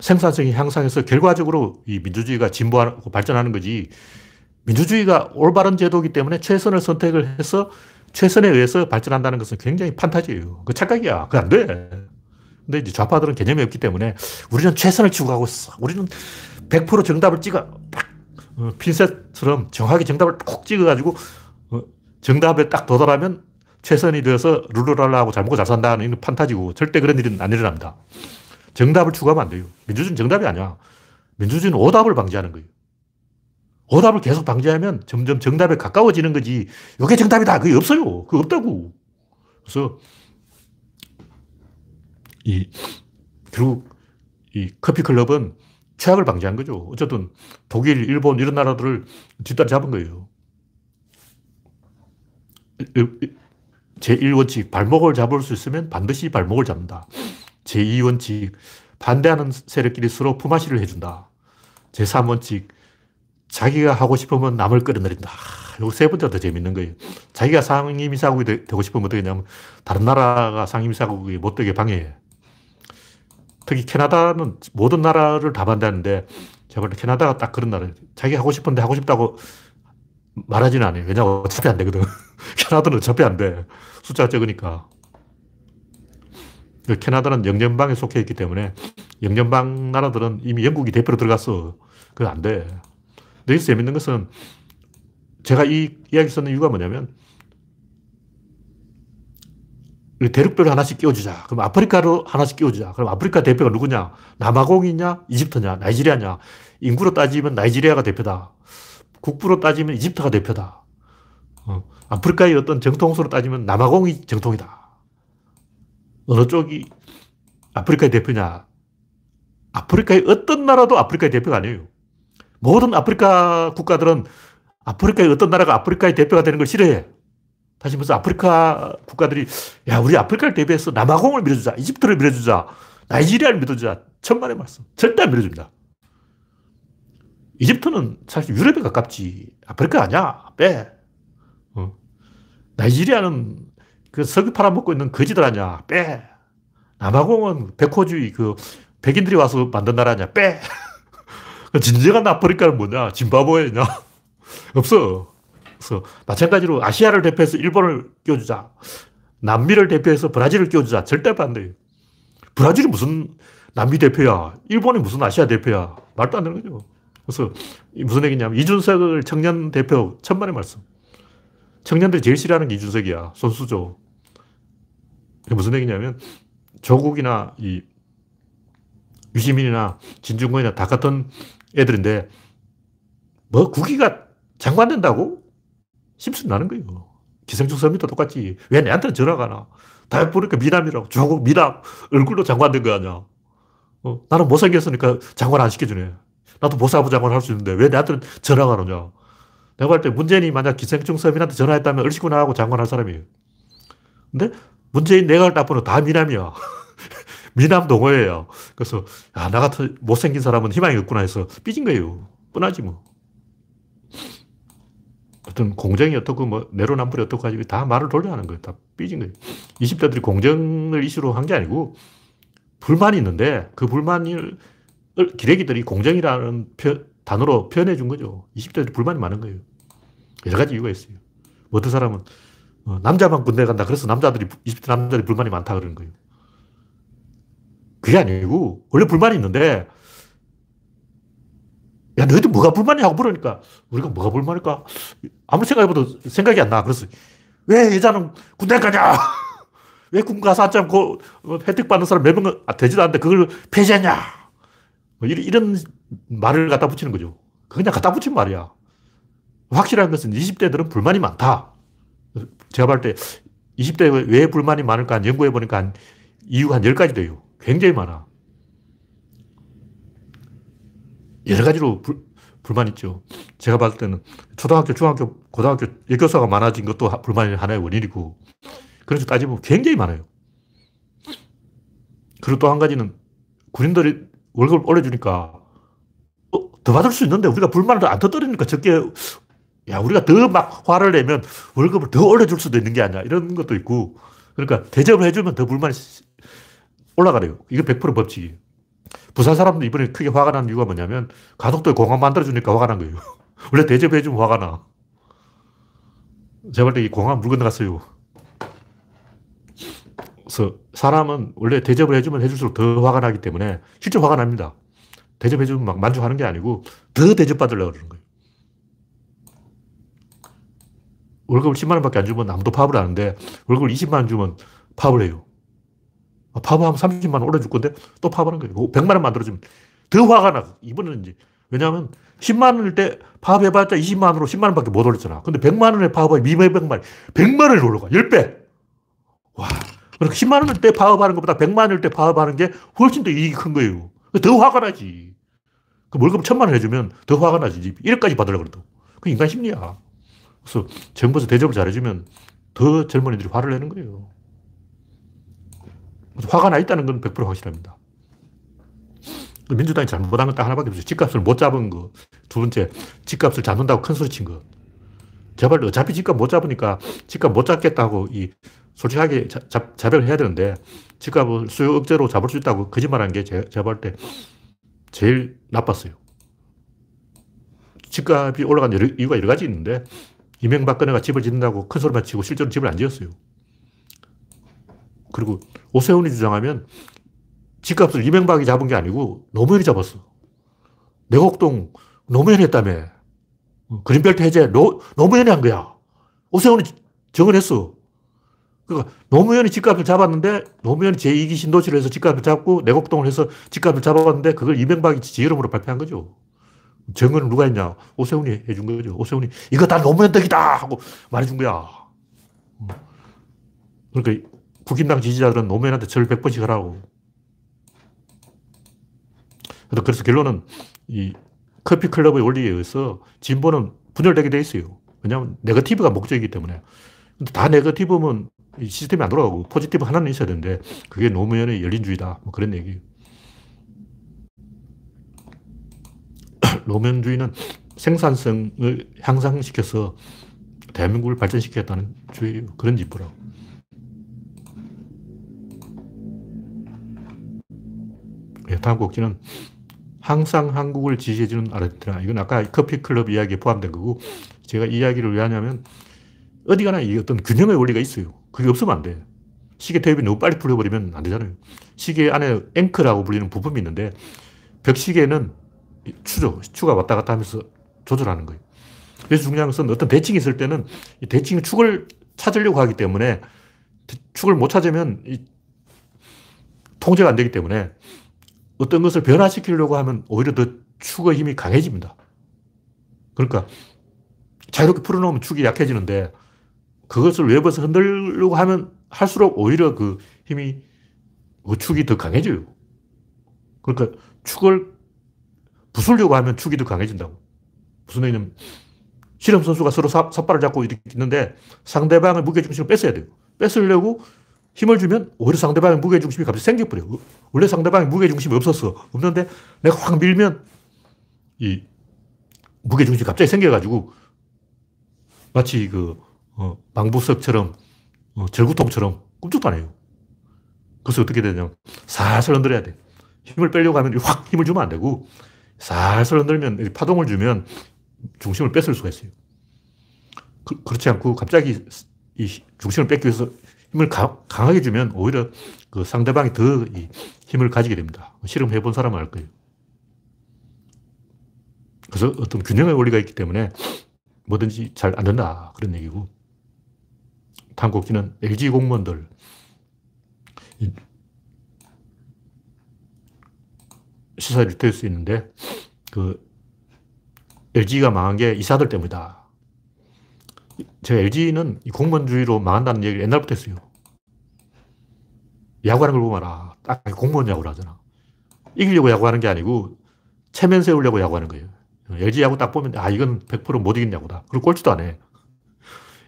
생산성이 향상해서 결과적으로 이 민주주의가 진보하고 발전하는 거지. 민주주의가 올바른 제도이기 때문에 최선을 선택을 해서 최선에 의해서 발전한다는 것은 굉장히 판타지예요. 그 착각이야. 그 안 돼. 근데 이제 좌파들은 개념이 없기 때문에 우리는 최선을 추구하고 있어. 우리는 100% 정답을 찍어. 어, 핀셋처럼 정확히 정답을 콕 찍어가지고 어, 정답에 딱 도달하면 최선이 되어서 룰루랄라 하고 잘 먹고 잘 산다는 이건 판타지고 절대 그런 일은 안 일어납니다. 정답을 추구하면 안 돼요. 민주주의는 정답이 아니야. 민주주의는 오답을 방지하는 거예요. 오답을 계속 방지하면 점점 정답에 가까워지는 거지. 이게 정답이다. 그게 없어요. 그거 없다고. 그래서 이, 결국 이 커피 클럽은 최악을 방지한 거죠. 어쨌든 독일, 일본 이런 나라들을 뒷다리 잡은 거예요. 제1원칙, 발목을 잡을 수 있으면 반드시 발목을 잡는다. 제2원칙, 반대하는 세력끼리 서로 품앗이를 해준다. 제3원칙, 자기가 하고 싶으면 남을 끌어내린다. 이거 세 번째가 더 재밌는 거예요. 자기가 상임이사국이 되 고 싶으면 어떻게 냐면 다른 나라가 상임이사국이 못 되게 방해해. 특히 캐나다는 모든 나라를 다 반대하는데 제가 볼때 캐나다가 딱 그런 나라예요. 자기 하고 싶은데 하고 싶다고 말하지는 않아요. 왜냐하면 어차피 안 되거든. 캐나다는 어차피 안 돼. 숫자가 적으니까. 그 캐나다는 영연방에 속해 있기 때문에 영연방 나라들은 이미 영국이 대표로 들어갔어. 그거 안 돼. 여기서 재밌는 것은 제가 이 이야기 썼는 이유가 뭐냐면 대륙별로 하나씩 끼워주자. 그럼 아프리카로 하나씩 끼워주자. 그럼 아프리카 대표가 누구냐? 남아공이냐? 이집트냐? 나이지리아냐? 인구로 따지면 나이지리아가 대표다. 국부로 따지면 이집트가 대표다. 어, 아프리카의 어떤 정통수로 따지면 남아공이 정통이다. 어느 쪽이 아프리카의 대표냐? 아프리카의 어떤 나라도 아프리카의 대표가 아니에요. 모든 아프리카 국가들은 아프리카의 어떤 나라가 아프리카의 대표가 되는 걸 싫어해. 다시 말해서 아프리카 국가들이 야 우리 아프리카를 대비해서 남아공을 밀어주자 이집트를 밀어주자 나이지리아를 밀어주자 천만의 말씀 절대 안 밀어줍니다 이집트는 사실 유럽에 가깝지 아프리카 아니야 빼 어. 나이지리아는 그 석유 팔아먹고 있는 거지들 아니야 빼 남아공은 백호주의 그 백인들이 와서 만든 나라 아니야 빼 그 진정한 아프리카는 뭐냐 짐바브웨냐 없어 그래서 마찬가지로 아시아를 대표해서 일본을 끼워주자. 남미를 대표해서 브라질을 끼워주자. 절대 반대예요. 브라질이 무슨 남미 대표야. 일본이 무슨 아시아 대표야. 말도 안 되는 거죠. 그래서 무슨 얘기냐면 이준석을 청년 대표 천만의 말씀. 청년들이 제일 싫어하는 게 이준석이야. 손수죠. 무슨 얘기냐면 조국이나 이 유시민이나 진중권이나 다 같은 애들인데 뭐 국기가 장관 된다고? 심술 나는 거예요. 기생충 서밋도 똑같지. 왜 내한테 전화가 나? 다 보니까 미남이라고. 조국 미남. 얼굴로 장관 된 거 아니야. 어, 나는 못생겼으니까 장관 안 시켜주네. 나도 보사부 장관 할수 있는데 왜 내한테 전화가 오냐. 내가 볼 때 문재인이 만약 기생충 서민한테 전화했다면 얼씨구나 하고 장관할 사람이에요. 근데 문재인 내가 딱 보면 다 미남이야. 미남 동호회예요. 그래서 야, 나 같은 못생긴 사람은 희망이 없구나 해서 삐진 거예요. 뻔하지 뭐. 어떤 공정이 어떻고 뭐 내로남불이 어떻고 가지고 다 말을 돌려 하는 거예요. 다 삐진 거예요. 20대들이 공정을 이슈로 한 게 아니고 불만이 있는데 그 불만을 기레기들이 공정이라는 표, 단어로 표현해 준 거죠. 20대들이 불만이 많은 거예요. 여러 가지 이유가 있어요. 어떤 사람은 어, 남자만 군대 간다. 그래서 남자들이, 20대 남자들이 불만이 많다 그러는 거예요. 그게 아니고, 원래 불만이 있는데, 야, 너희들 뭐가 불만이야? 하고 물으니까, 우리가 뭐가 불만일까? 아무 생각해봐도 생각이 안 나. 그래서, 왜 여자는 군대 가냐? 왜 군 가서 앉지 않고 혜택 받는 사람 몇명 되지도 않는데 그걸 폐지하냐? 뭐 이런, 이런 말을 갖다 붙이는 거죠. 그냥 갖다 붙인 말이야. 확실한 것은 20대들은 불만이 많다. 제가 볼 때 20대 왜 불만이 많을까 연구해 보니까 이유가 한 10가지 돼요. 굉장히 많아. 여러 가지로 불, 불만 있죠. 제가 봤을 때는 초등학교, 중학교, 고등학교 여교사가 많아진 것도 불만의 하나의 원인이고, 그래서 따지면 굉장히 많아요. 그리고 또 한 가지는 군인들이 월급을 올려주니까 어, 더 받을 수 있는데 우리가 불만을 안 터뜨리니까 적게 야 우리가 더 막 화를 내면 월급을 더 올려줄 수도 있는 게 아니야 이런 것도 있고 그러니까 대접을 해주면 더 불만이 올라가래요. 이거 100% 법칙이에요. 부산 사람들 이번에 크게 화가 난 이유가 뭐냐면 가덕도에 공항 만들어주니까 화가 난 거예요. 원래 대접해주면 화가 나. 볼때 이 공항 물 건너갔어요. 그래서 사람은 원래 대접을 해주면 해줄수록 더 화가 나기 때문에 실제 화가 납니다. 대접해주면 막 만족하는 게 아니고 더 대접받으려고 그러는 거예요. 월급을 10만 원밖에 안 주면 아무도 파업을 하는데 월급을 20만 원 주면 파업을 해요. 아, 파업하면 30만 원 올려줄 건데 또 파업하는 거예요. 100만 원 만들어주면 더 화가 나. 이번에는 이제 왜냐하면 10만 원일 때 파업해봤자 20만 원으로 10만 원밖에 못 올렸잖아. 근데 100만 원에 파업하면 미매백만 100만 원을 올라가. 10배. 와. 그러니까 10만 원일 때 파업하는 것보다 100만 원일 때 파업하는 게 훨씬 더 이익이 큰 거예요. 더 화가 나지. 그 월급 천만 원 해주면 더 화가 나지. 1억까지 받으려고 그래도. 그 인간 심리야. 그래서 정부에서 대접을 잘해주면 더 젊은이들이 화를 내는 거예요. 화가 나 있다는 건 100% 확실합니다. 민주당이 잘못한 건 딱 하나밖에 없어요. 집값을 못 잡은 거. 두 번째, 집값을 잡는다고 큰 소리 친 거. 제발 어차피 집값 못 잡으니까 집값 못 잡겠다고 이 솔직하게 자, 자, 자백을 해야 되는데 집값을 수요 억제로 잡을 수 있다고 거짓말한 게 제, 제가 볼때 제일 나빴어요. 집값이 올라간 여러, 이유가 여러 가지 있는데 이명박근혜가 집을 짓는다고 큰 소리만 치고 실제로 집을 안 지었어요. 그리고 오세훈이 주장하면 집값을 이명박이 잡은 게 아니고 노무현이 잡았어. 내곡동 노무현이 했다며. 그린벨트 해제 노, 노무현이 한 거야. 오세훈이 증언했어. 그러니까 노무현이 집값을 잡았는데 노무현이 제2기 신도시를 해서 집값을 잡고 내곡동을 해서 집값을 잡았는데 그걸 이명박이 지 이름으로 발표한 거죠. 정언을 누가 했냐? 오세훈이 해준 거죠. 오세훈이 이거 다 노무현 덕이다 하고 말해준 거야. 그러니까 국힘당 지지자들은 노무현한테 절 100번씩 하라고. 그래서 결론은 이 커피 클럽의 원리에 의해서 진보는 분열되게 돼 있어요. 왜냐하면 네거티브가 목적이기 때문에. 근데 다 네거티브면 시스템이 안 돌아가고 포지티브 하나는 있어야 되는데 그게 노무현의 열린주의다. 뭐 그런 얘기. 노무현주의는 생산성을 향상시켜서 대한민국을 발전시켰다는 주의 그런 진보라고. 예, 다음 곡지는 항상 한국을 지지해주는 아르헨티나. 이건 아까 커피클럽 이야기에 포함된 거고, 제가 이 이야기를 왜 하냐면, 어디 가나 이 어떤 균형의 원리가 있어요. 그게 없으면 안 돼. 시계 테이프이 너무 빨리 풀려버리면 안 되잖아요. 시계 안에 앵커라고 불리는 부품이 있는데, 벽시계는 추죠. 추가 왔다 갔다 하면서 조절하는 거예요. 그래서 중요한 것은 어떤 대칭이 있을 때는 이 대칭 축을 찾으려고 하기 때문에 축을 못 찾으면 통제가 안 되기 때문에 어떤 것을 변화시키려고 하면 오히려 더 축의 힘이 강해집니다. 그러니까 자유롭게 풀어놓으면 축이 약해지는데 그것을 외부에서 흔들려고 하면 할수록 오히려 그 힘이 그 축이 더 강해져요. 그러니까 축을 부수려고 하면 축이 더 강해진다고. 무슨 얘기냐면 실험 선수가 서로 삿발을 잡고 이렇게 있는데 상대방의 무게중심을 뺏어야 돼요. 뺏으려고 힘을 주면 오히려 상대방의 무게중심이 갑자기 생겨버려. 원래 상대방의 무게중심이 없었어. 없는데 내가 확 밀면 이 무게중심이 갑자기 생겨가지고 마치 그 어, 방부석처럼 어, 절구통처럼 꿈쩍도 안 해요. 그래서 어떻게 되냐면 살살 흔들어야 돼. 힘을 빼려고 하면 확 힘을 주면 안 되고 살살 흔들면 파동을 주면 중심을 뺏을 수가 있어요. 그, 렇지 않고 갑자기 이 중심을 뺏기 위해서 힘을 가, 강하게 주면 오히려 그 상대방이 더 힘을 가지게 됩니다. 실험해 본 사람은 알 거예요. 그래서 어떤 균형의 원리가 있기 때문에 뭐든지 잘 안 된다. 그런 얘기고. 곡지는 LG 공무원들. 시사에 될수 있는데, 그, LG가 망한 게 이사들 때문이다. 제가 LG는 공무원주의로 망한다는 얘기를 옛날부터 했어요. 야구하는 걸 보면 알아. 딱 공무원 야구를 하잖아. 이기려고 야구하는 게 아니고 체면 세우려고 야구하는 거예요. LG 야구 딱 보면 아 이건 100%못 이긴 야구다. 그리고 꼴찌도 안 해.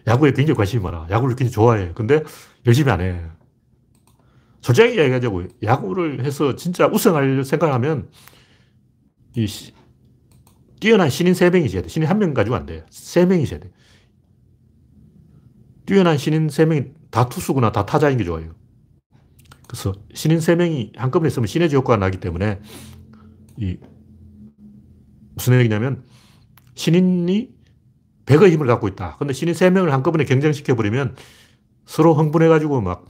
야구에 굉장히 관심이 많아. 야구를 굉장히 좋아해. 근데 열심히 안 해. 솔직하게 얘기하자고 야구를 해서 진짜 우승할 생각하면 이 시, 뛰어난 신인 3명이 있어야 돼. 신인 1명 가지고 안 돼. 3명이 있어야 돼. 뛰어난 신인 3명이 다 투수구나, 다 타자인 게 좋아요. 그래서 신인 3명이 한꺼번에 있으면 시너지 효과가 나기 때문에 이 무슨 얘기냐면 신인이 100의 힘을 갖고 있다. 근데 신인 3명을 한꺼번에 경쟁시켜버리면 서로 흥분해가지고 막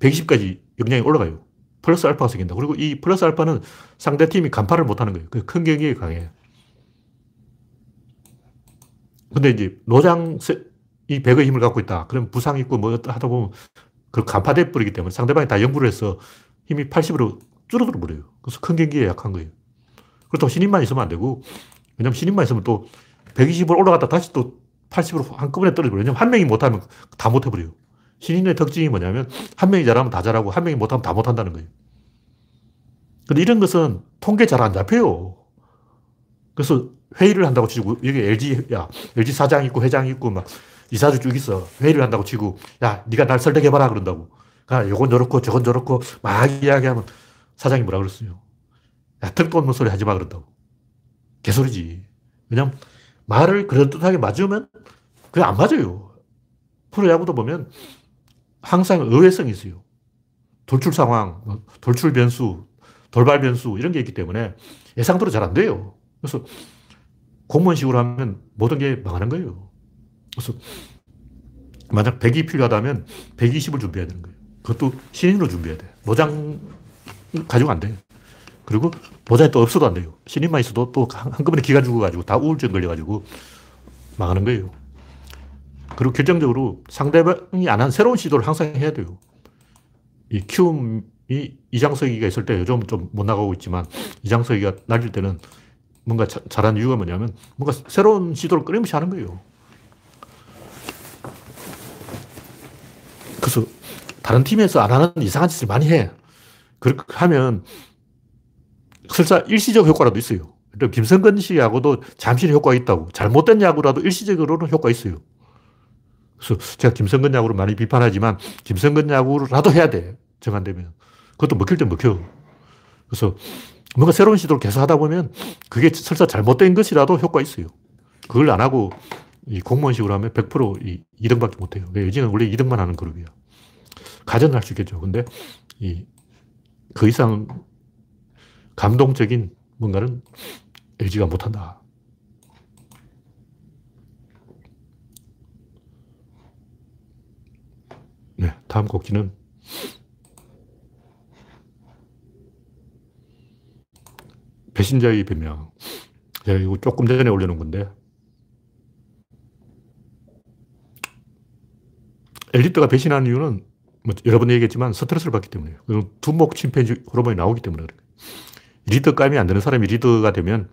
120까지 어, 역량이 올라가요. 플러스 알파가 생긴다. 그리고 이 플러스 알파는 상대 팀이 간파를 못하는 거예요. 그큰 경기에 강해요. 근데 이제 노장 이 백의 힘을 갖고 있다. 그럼 부상 있고 뭐 하다 보면 그 간파돼 버리기 때문에 상대방이 다 연구를 해서 힘이 80으로 줄어들어 버려요. 그래서 큰 경기에 약한 거예요. 그렇다고 신인만 있으면 안 되고, 왜냐면 신인만 있으면 또 120으로 올라갔다 다시 또 80으로 한꺼번에 떨어져 버려요. 왜냐면 한 명이 못하면 다 못해버려요. 신인의 특징이 뭐냐면 한 명이 잘하면 다 잘하고 한 명이 못하면 다 못한다는 거예요. 근데 이런 것은 통계 잘 안 잡혀요. 그래서 회의를 한다고 치고 여기 LG, 야, LG 사장 있고 회장 있고 막 이사들 쭉 있어. 회의를 한다고 치고, 야, 네가 날 설득해봐라 그런다고. 아, 요건 저렇고 저건 저렇고 막 이야기하면 사장이 뭐라 그랬어요. 야, 턱도 없는 소리 하지 마 그런다고. 개소리지. 왜냐면 말을 그럴듯하게 맞으면 그게 안 맞아요. 프로야구도 보면 항상 의외성이 있어요. 돌출 상황, 뭐 돌출 변수, 돌발 변수 이런 게 있기 때문에 예상대로 잘 안 돼요. 그래서 공무원식으로 하면 모든 게 망하는 거예요. 그래서 만약 100이 필요하다면 120을 준비해야 되는 거예요. 그것도 신인으로 준비해야 돼. 노장 가지고 안 돼. 그리고 모자에 또 없어도 안 돼요. 신인만 있어도 또 한꺼번에 기가 죽어가지고 다 우울증 걸려가지고 망하는 거예요. 그리고 결정적으로 상대방이 안 한 새로운 시도를 항상 해야 돼요. 이 키움이 이장석이가 있을 때 요즘 좀 못 나가고 있지만 이장석이가 날릴 때는 뭔가 자, 잘한 이유가 뭐냐면 뭔가 새로운 시도를 끊임없이 하는 거예요. 그래서 다른 팀에서 안 하는 이상한 짓을 많이 해. 그렇게 하면 설사 일시적 효과라도 있어요. 김성근 씨하고도 잠시의 효과가 있다고. 잘못된 야구라도 일시적으로는 효과가 있어요. 그래서 제가 김성근 야구를 많이 비판하지만 김성근 야구라도 해야 돼. 정한되면. 그것도 먹힐 때 먹혀. 그래서 뭔가 새로운 시도를 계속 하다 보면 그게 설사 잘못된 것이라도 효과 있어요. 그걸 안 하고 이 공무원식으로 하면 100% 2등밖에 못 해요. 요즘은 원래 2등만 하는 그룹이야. 가전을 할 수 있겠죠. 근데 이, 그 이상 감동적인 뭔가는 LG가 못한다. 네, 다음 곡지는 배신자의 변명. 제가 이거 조금 전에 올려놓은 건데, 엘리트가 배신하는 이유는 뭐 여러 번 얘기했지만 스트레스를 받기 때문에요. 두목 침팬지 호르몬이 나오기 때문에 그래요. 리더감이 안 되는 사람이 리더가 되면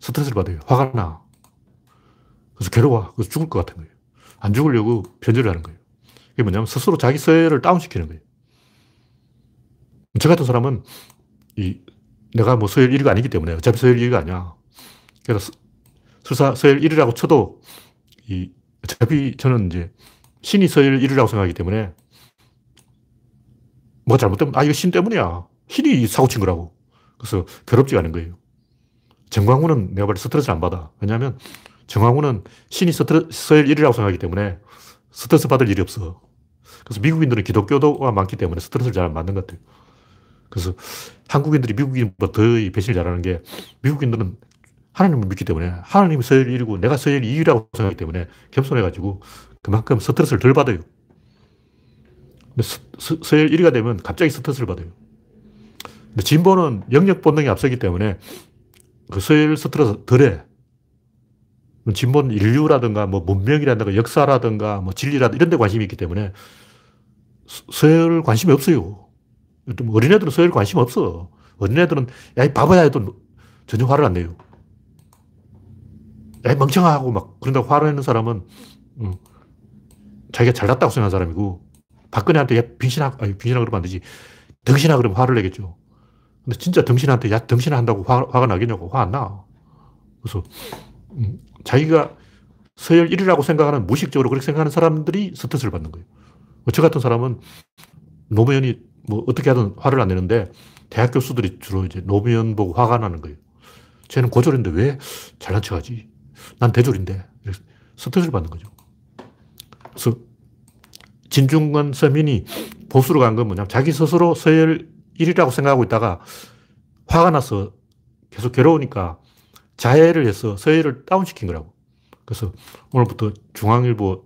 스트레스를 받아요. 화가 나. 그래서 괴로워. 그래서 죽을 것 같은 거예요. 안 죽으려고 변절을 하는 거예요. 그게 뭐냐면 스스로 자기 서열을 다운시키는 거예요. 저 같은 사람은 이 내가 뭐 서열 1위가 아니기 때문에 어차피 서열 1위가 아니야. 그래서 설사 서열 1위라고 쳐도 이 어차피 저는 이제 신이 서열 1위라고 생각하기 때문에 뭐 잘못되면 아 이거 신 때문이야. 신이 사고 친 거라고. 그래서 괴롭지가 않은 거예요. 정광훈은 내가 볼때 스트레스를 안 받아. 왜냐하면 정광훈은 신이 스트레스, 서열 1위라고 생각하기 때문에 스트레스 받을 일이 없어. 그래서 미국인들은 기독교도가 많기 때문에 스트레스를 잘 안 받는 것 같아요. 그래서 한국인들이 미국인보다 더 배신을 잘하는 게 미국인들은 하나님을 믿기 때문에 하나님이 서열 1위고 내가 서열 2위라고 생각하기 때문에 겸손해가지고 그만큼 스트레스를 덜 받아요. 근데 서, 서열 1위가 되면 갑자기 스트레스를 받아요. 근데 진보는 영역 본능이 앞서기 때문에 그 서열 스트레스 덜해. 진보는 인류라든가 뭐 문명이라든가 역사라든가 뭐 진리라든가 이런 데 관심이 있기 때문에 서열 관심이 없어요. 어린애들은 서열 관심 없어. 어린애들은, 야, 이 바보야 해도 전혀 화를 안 내요. 야, 이 멍청하고 막 그런다고 화를 내는 사람은, 음, 자기가 잘났다고 생각하는 사람이고, 박근혜한테 야, 빙신하, 아니, 빙신하 그러면 안 되지. 덩신하 그러면 화를 내겠죠. 근데 진짜 덩신한테 야, 덩신하 한다고 화, 화가 나겠냐고. 화 안 나. 그래서, 음, 자기가 서열 1위라고 생각하는 무식적으로 그렇게 생각하는 사람들이 스트레스를 받는 거예요. 저 같은 사람은 노무현이 뭐 어떻게 하든 화를 안 내는데 대학 교수들이 주로 이제 노무현 보고 화가 나는 거예요. 쟤는 고졸인데 왜 잘난 척 하지? 난 대졸인데. 스트레스를 받는 거죠. 그래서 진중권 서민이 보수로 간 건 뭐냐면 자기 스스로 서열 1위라고 생각하고 있다가 화가 나서 계속 괴로우니까 자해를 해서 서열을 다운시킨 거라고. 그래서 오늘부터 중앙일보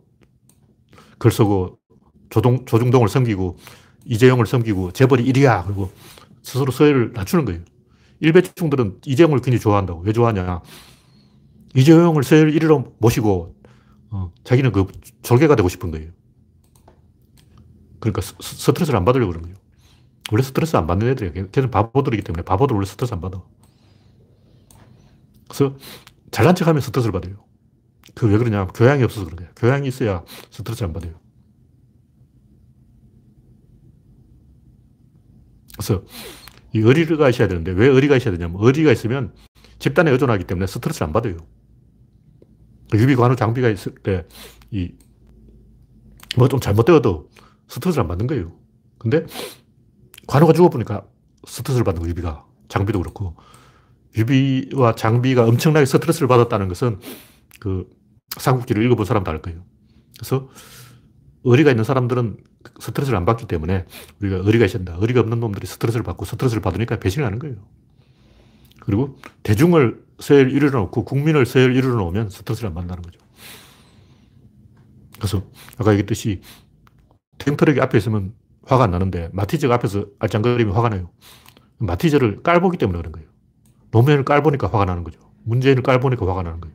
글 쓰고 조동, 조중동을 섬기고 이재용을 섬기고 재벌이 1위야. 그리고 스스로 서열을 낮추는 거예요. 일배충들은 이재용을 굉장히 좋아한다고. 왜 좋아하냐. 이재용을 서열 1위로 모시고, 어, 자기는 그 졸개가 되고 싶은 거예요. 그러니까 스, 스트레스를 안 받으려고 그러는 거예요. 원래 스트레스 안 받는 애들이야. 걔는 바보들이기 때문에 바보들 원래 스트레스 안 받아. 그래서 잘난 척 하면 스트레스를 받아요. 그 왜 그러냐. 교양이 없어서 그런 거예요. 교양이 있어야 스트레스를 안 받아요. 그래서 이 의리가 있어야 되는데 왜 의리가 있어야 되냐면 의리가 있으면 집단에 의존하기 때문에 스트레스를 안 받아요. 그 유비 관우 장비가 있을 때 이 뭐 좀 잘못되어도 스트레스를 안 받는 거예요. 근데 관우가 죽어보니까 스트레스를 받는 거 유비가. 장비도 그렇고. 유비와 장비가 엄청나게 스트레스를 받았다는 것은 그 삼국지를 읽어본 사람도 알 거예요. 그래서 의리가 있는 사람들은 스트레스를 안 받기 때문에 우리가 의리가 된다. 의리가 없는 놈들이 스트레스를 받고 스트레스를 받으니까 배신을 하는 거예요. 그리고 대중을 서열 1위로 놓고 국민을 서열 1위로 놓으면 스트레스를 안 받는다는 거죠. 그래서 아까 얘기했듯이 탱트럭이 앞에 있으면 화가 안 나는데 마티즈가 앞에서 알짱거리면 화가 나요. 마티즈를 깔보기 때문에 그런 거예요. 노무현을 깔보니까 화가 나는 거죠. 문재인을 깔보니까 화가 나는 거예요.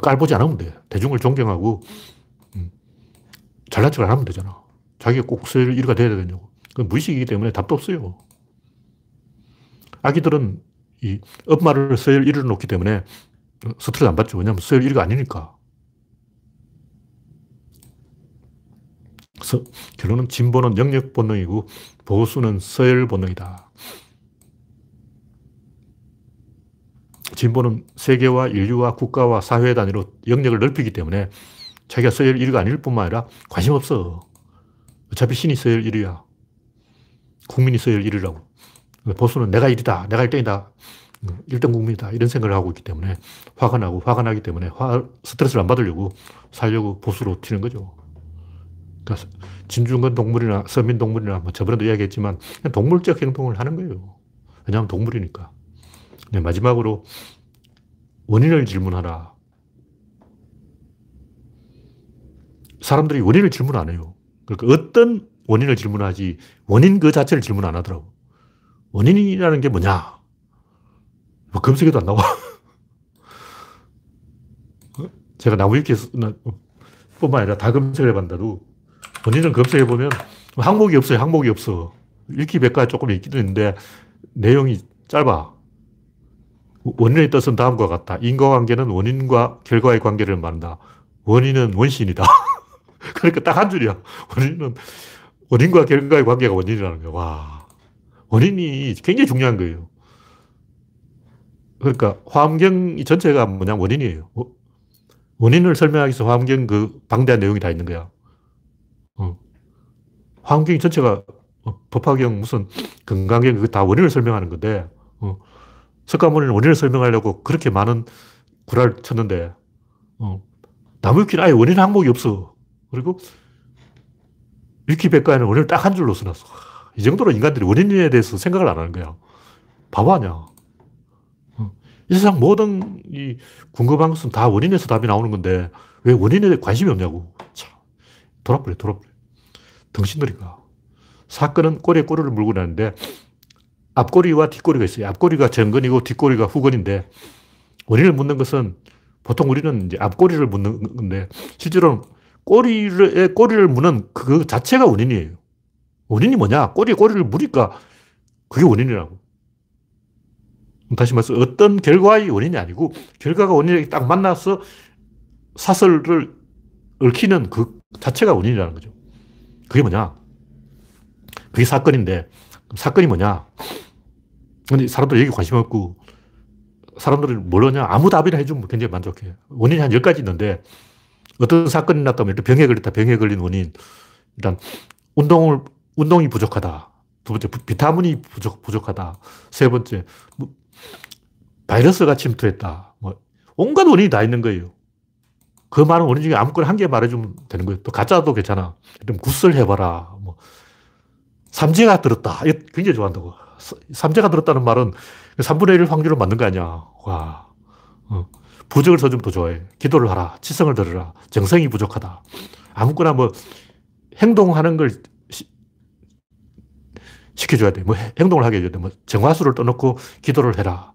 깔보지 않으면 돼. 대중을 존경하고 음, 잘난 척을 하면 되잖아. 자기가 꼭 서열 1위가 돼야 되냐고. 그건 무의식이기 때문에 답도 없어요. 아기들은 이 엄마를 서열 1위로 놓기 때문에 스트레스 안 받죠. 왜냐하면 서열 1위가 아니니까. 그래서 결론은 진보는 영역 본능이고 보수는 서열 본능이다. 진보는 세계와 인류와 국가와 사회 단위로 영역을 넓히기 때문에 자기가 서열 1위가 아닐 뿐만 아니라 관심 없어. 어차피 신이 서열 1위야. 국민이 서열 1위라고. 보수는 내가 1위다. 내가 1등이다. 1등 국민이다. 이런 생각을 하고 있기 때문에 화가 나고 화가 나기 때문에 화, 스트레스를 안 받으려고 살려고 보수로 튀는 거죠. 그러니까 진중권 동물이나 서민 동물이나 뭐 저번에도 이야기했지만 동물적 행동을 하는 거예요. 왜냐하면 동물이니까. 네, 마지막으로 원인을 질문하라. 사람들이 원인을 질문 안 해요. 그러니까 어떤 원인을 질문하지 원인 그 자체를 질문 안 하더라고. 원인이라는 게 뭐냐? 뭐 검색해도 안 나와. 제가 나무위키 뿐만 아니라 다 검색을 해봤는데도 원인을 검색해보면 항목이 없어요. 항목이 없어. 읽기 백과 조금 있기도 있는데 내용이 짧아. 원인의 뜻은 다음과 같다. 인과관계는 원인과 결과의 관계를 말한다. 원인은 원신이다. 그러니까 딱 한 줄이야. 원인은 원인과 결과의 관계가 원인이라는 거야. 와. 원인이 굉장히 중요한 거예요. 그러니까 화엄경 전체가 뭐냐 원인이에요. 원인을 설명하기 위해서 화엄경 그 방대한 내용이 다 있는 거야. 어. 화엄경 전체가 어, 법화경 무슨 건강경 그 다 원인을 설명하는 건데 어. 석가모니는 원인을 설명하려고 그렇게 많은 구라를 쳤는데 어. 나무위키는 아예 원인 항목이 없어. 그리고 위키백과에는 원인을 딱 한 줄로 써놨어. 이 정도로 인간들이 원인에 대해서 생각을 안 하는 거야. 바보 아니야. 어. 이 세상 모든 이 궁금한 것은 다 원인에서 답이 나오는 건데 왜 원인에 관심이 없냐고. 참, 돌아버려, 돌아버려. 덩신들이가. 사건은 꼬리에 꼬리를 물고 다니는데 앞꼬리와 뒷꼬리가 있어요. 앞꼬리가 전근이고 뒷꼬리가 후근인데 원인을 묻는 것은 보통 우리는 이제 앞꼬리를 묻는 건데 실제로는 꼬리를, 꼬리를 무는 그 자체가 원인이에요. 원인이 뭐냐? 꼬리에 꼬리를 무니까 그게 원인이라고. 다시 말해서 어떤 결과의 원인이 아니고 결과가 원인이 딱 만나서 사설을 얽히는 그 자체가 원인이라는 거죠. 그게 뭐냐? 그게 사건인데 사건이 뭐냐? 근데 사람들 여기 관심 없고 사람들이 모르냐? 아무 답이나 해주면 굉장히 만족해. 원인이 한 10가지 있는데 어떤 사건이 났다면 일단 병에 걸렸다. 병에 걸린 원인. 일단 운동을, 운동이 부족하다. 두 번째, 비타민이 부족, 부족하다. 세 번째, 뭐, 바이러스가 침투했다. 뭐, 온갖 원인이 다 있는 거예요. 그 많은 원인 중에 아무거나 한 개 말해주면 되는 거예요. 또 가짜도 괜찮아. 좀 굿을 해봐라. 뭐, 삼재가 들었다. 굉장히 좋아한다고. 삼재가 들었다는 말은 3분의 1 확률을 맞는 거 아니야. 와. 어. 부적을 써주면 더 좋아해. 기도를 하라. 치성을 들으라. 정성이 부족하다. 아무거나 뭐 행동하는 걸 시, 시켜줘야 돼. 뭐 행동을 하게 해줘야 돼. 뭐 정화수를 떠놓고 기도를 해라.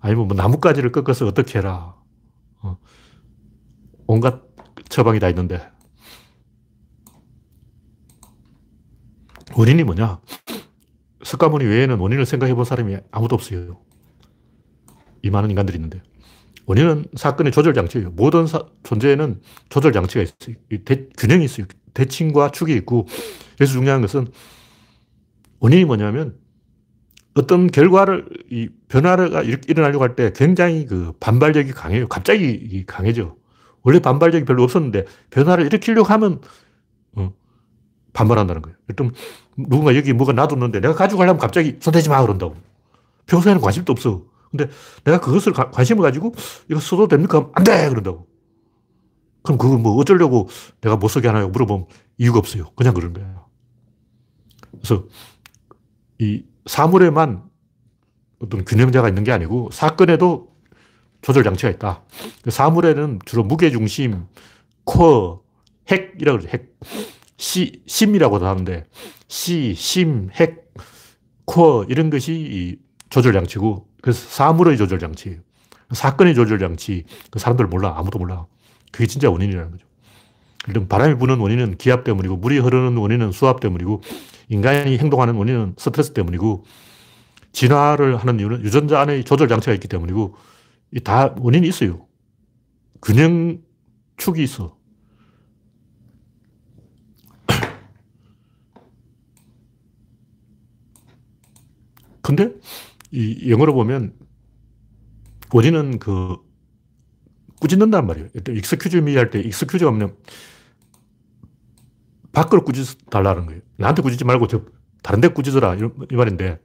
아니면 뭐 나뭇가지를 꺾어서 어떻게 해라. 어. 온갖 처방이 다 있는데. 원인이 뭐냐? 석가모니 외에는 원인을 생각해 본 사람이 아무도 없어요. 이 많은 인간들이 있는데. 원인은 사건의 조절 장치예요. 모든 사, 존재에는 조절 장치가 있어요. 대, 균형이 있어요. 대칭과 축이 있고. 그래서 중요한 것은 원인이 뭐냐면 어떤 결과를, 이 변화가 일어나려고 할 때 굉장히 그 반발력이 강해요. 갑자기 강해져. 원래 반발력이 별로 없었는데 변화를 일으키려고 하면 어, 반발한다는 거예요. 좀 누군가 여기 뭐가 놔뒀는데 내가 가지고 가려면 갑자기 손대지 마 그런다고. 평소에는 관심도 없어. 근데 내가 그것을 가, 관심을 가지고 이거 써도 됩니까? 안 돼! 그런다고. 그럼 그거 뭐 어쩌려고 내가 못 쓰게 하나요? 물어보면 이유가 없어요. 그냥 그런 거예요. 그래서 이 사물에만 어떤 균형자가 있는 게 아니고 사건에도 조절 장치가 있다. 그 사물에는 주로 무게 중심, 코어, 핵이라고 그러죠. 핵. 시, 심이라고도 하는데 시, 심, 핵, 코어 이런 것이 이 조절 장치고 그래서 사물의 조절 장치, 사건의 조절 장치 그 사람들 몰라 아무도 몰라. 그게 진짜 원인이라는 거죠. 이런 바람이 부는 원인은 기압 때문이고 물이 흐르는 원인은 수압 때문이고 인간이 행동하는 원인은 스트레스 때문이고 진화를 하는 이유는 유전자 안에 조절 장치가 있기 때문이고 다 원인이 있어요. 균형축이 있어. 근데 이 영어로 보면 원인은 그 꾸짖는단 말이에요. excuse me 할 때 excuse가 뭐냐면 밖으로 꾸짖어 달라는 거예요. 나한테 꾸짖지 말고 저 다른 데 꾸짖어라. 이 말인데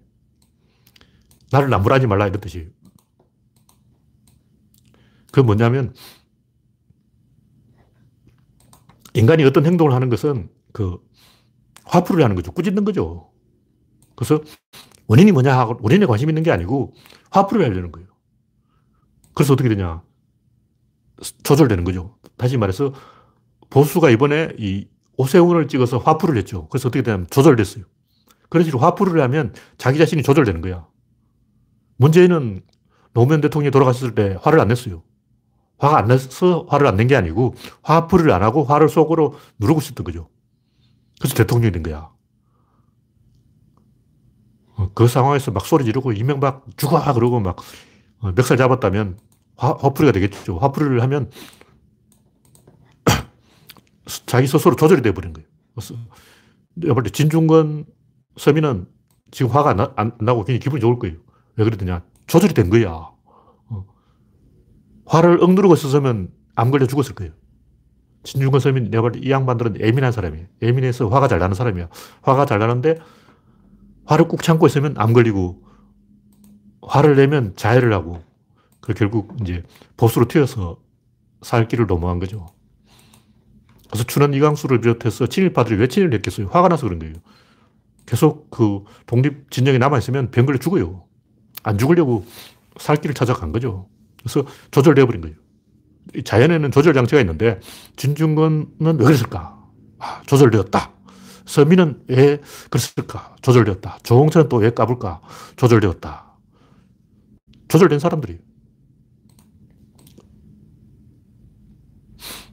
나를 나무라지 말라 이런 뜻이에요. 그 뭐냐면 인간이 어떤 행동을 하는 것은 그 화풀이를 하는 거죠. 꾸짖는 거죠. 그래서 원인이 뭐냐 하고 원인에 관심 있는 게 아니고 화풀이를 하려는 거예요. 그래서 어떻게 되냐. 조절되는 거죠. 다시 말해서 보수가 이번에 이 오세훈을 찍어서 화풀이를 했죠. 그래서 어떻게 되냐면 조절됐어요. 그런 식으로 화풀이를 하면 자기 자신이 조절되는 거야. 문재인은 노무현 대통령이 돌아갔을 때 화를 안 냈어요. 화가 안 나서 화를 안 낸 게 아니고 화풀이를 안 하고 화를 속으로 누르고 있었던 거죠. 그래서 대통령이 된 거야. 어, 그 상황에서 막 소리 지르고 이명박 죽어! 그러고 막 어, 멱살 잡았다면 화, 화풀이가 되겠죠. 화풀이를 하면 자기 스스로 조절이 돼버린 거예요. 볼때 진중권 서민은 지금 화가 안, 나, 안 나고 굉장히 기분이 좋을 거예요. 왜 그러더냐. 조절이 된 거야. 어. 화를 억누르고 있었으면 암 걸려 죽었을 거예요. 진중권 서민, 내가 볼때이 양반들은 예민한 사람이에요. 예민해서 화가 잘 나는 사람이야. 화가 잘 나는데 화를 꾹 참고 있으면 암 걸리고 화를 내면 자해를 하고 그 결국 이제 보수로 튀어서 살 길을 넘어간 거죠. 그래서 춘원 이강수를 비롯해서 친일파들이 왜 친일을 했겠어요? 화가 나서 그런 거예요. 계속 그 독립 진영에 남아있으면 병 걸려 죽어요. 안 죽으려고 살 길을 찾아간 거죠. 그래서 조절되어 버린 거예요. 자연에는 조절 장치가 있는데 진중권은 왜 그랬을까? 아, 조절되었다. 서민은 왜 그랬을까? 조절되었다. 조홍천은 또 왜 까불까? 조절되었다. 조절된 사람들이.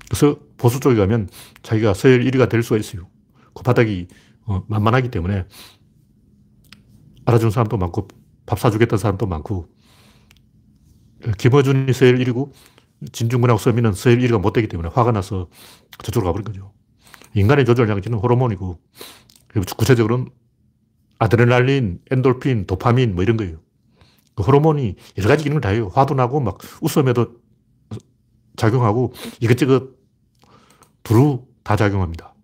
그래서 보수 쪽에 가면 자기가 서열 1위가 될 수가 있어요. 그 바닥이 어, 만만하기 때문에 알아주는 사람도 많고 밥 사주겠다는 사람도 많고 김어준이 서열 1위고 진중근하고 서민은 서열 1위가 못 되기 때문에 화가 나서 저쪽으로 가버린 거죠. 인간의 조절 장치는 호르몬이고 구체적으로는 아드레날린, 엔돌핀, 도파민 뭐 이런 거예요. 그 호르몬이 여러 가지 기능을 다 해요. 화도 나고 막 웃음에도 작용하고 이것저것 두루 다 작용합니다.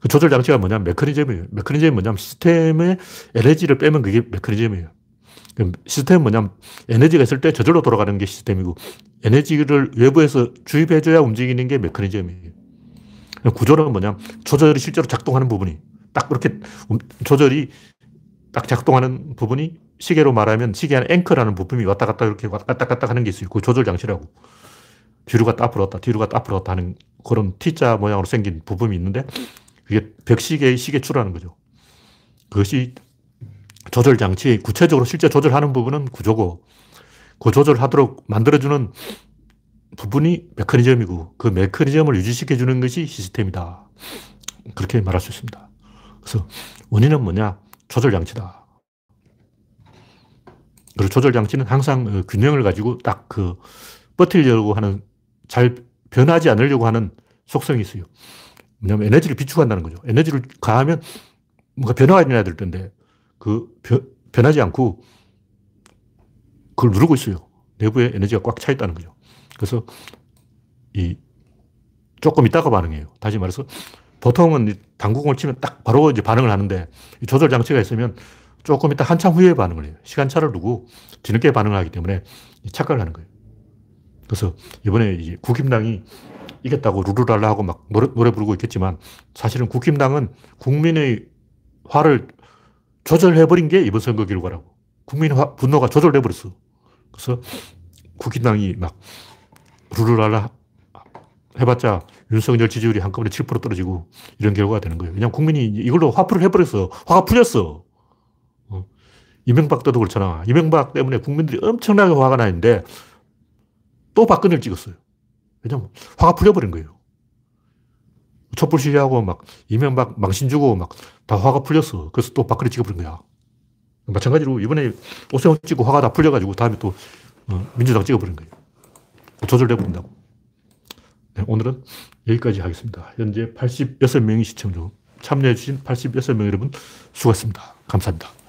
그 조절 장치가 뭐냐면 메커니즘이에요. 메커니즘이 뭐냐면 시스템의 에너지를 빼면 그게 메커니즘이에요. 시스템은 뭐냐면 에너지가 있을 때 저절로 돌아가는 게 시스템이고 에너지를 외부에서 주입해줘야 움직이는 게 메커니즘이에요. 구조는 뭐냐면 조절이 실제로 작동하는 부분이 딱 그렇게 조절이 딱 작동하는 부분이 시계로 말하면 시계 안에 앵커라는 부품이 왔다 갔다 이렇게 왔다 갔다 하는 게 있어요. 그 조절 장치라고. 뒤로 갔다 앞으로 갔다 뒤로 갔다 앞으로 갔다 하는 그런 T자 모양으로 생긴 부품이 있는데 그게 벽시계의 시계추라는 거죠. 그것이 조절 장치, 구체적으로 실제 조절하는 부분은 구조고 그 조절하도록 만들어주는 부분이 메커니즘이고 그 메커니즘을 유지시켜주는 것이 시스템이다. 그렇게 말할 수 있습니다. 그래서 원인은 뭐냐? 조절 장치다. 그리고 조절 장치는 항상 어, 균형을 가지고 딱 그 버틸려고 하는 잘 변하지 않으려고 하는 속성이 있어요. 왜냐하면 에너지를 비축한다는 거죠. 에너지를 가하면 뭔가 변화가 일어나야 될 텐데 그 변, 변하지 않고 그걸 누르고 있어요. 내부에 에너지가 꽉 차 있다는 거죠. 그래서 이 조금 있다가 반응해요. 다시 말해서 보통은 당구공을 치면 딱 바로 이제 반응을 하는데 조절 장치가 있으면 조금 이따 한참 후에 반응을 해요. 시간차를 두고 뒤늦게 반응을 하기 때문에 착각을 하는 거예요. 그래서 이번에 이제 국힘당이 이겼다고 루루랄라 하고 막 노래, 노래 부르고 있겠지만 사실은 국힘당은 국민의 화를 조절해버린 게 이번 선거 결과라고. 국민의 화, 분노가 조절돼버렸어. 그래서 국힘당이 막 루루랄라 해봤자 윤석열 지지율이 한꺼번에 7% 떨어지고 이런 결과가 되는 거예요. 왜냐하면 국민이 이걸로 화풀을 해버렸어. 화가 풀렸어. 어. 이명박 때도 그렇잖아. 이명박 때문에 국민들이 엄청나게 화가 나 있는데 또 박근혜를 찍었어요. 왜냐면 화가 풀려버린 거예요. 촛불 시위하고 막 이명박 망신 주고 막 다 화가 풀렸어. 그래서 또 박근혜 찍어버린 거야. 마찬가지로 이번에 오세훈 찍고 화가 다 풀려가지고 다음에 또 어, 민주당 찍어버린 거예요. 조절돼 버린다고. 네, 오늘은 여기까지 하겠습니다. 현재 86명이 시청 중 참여해주신 86명 여러분 수고하셨습니다. 감사합니다.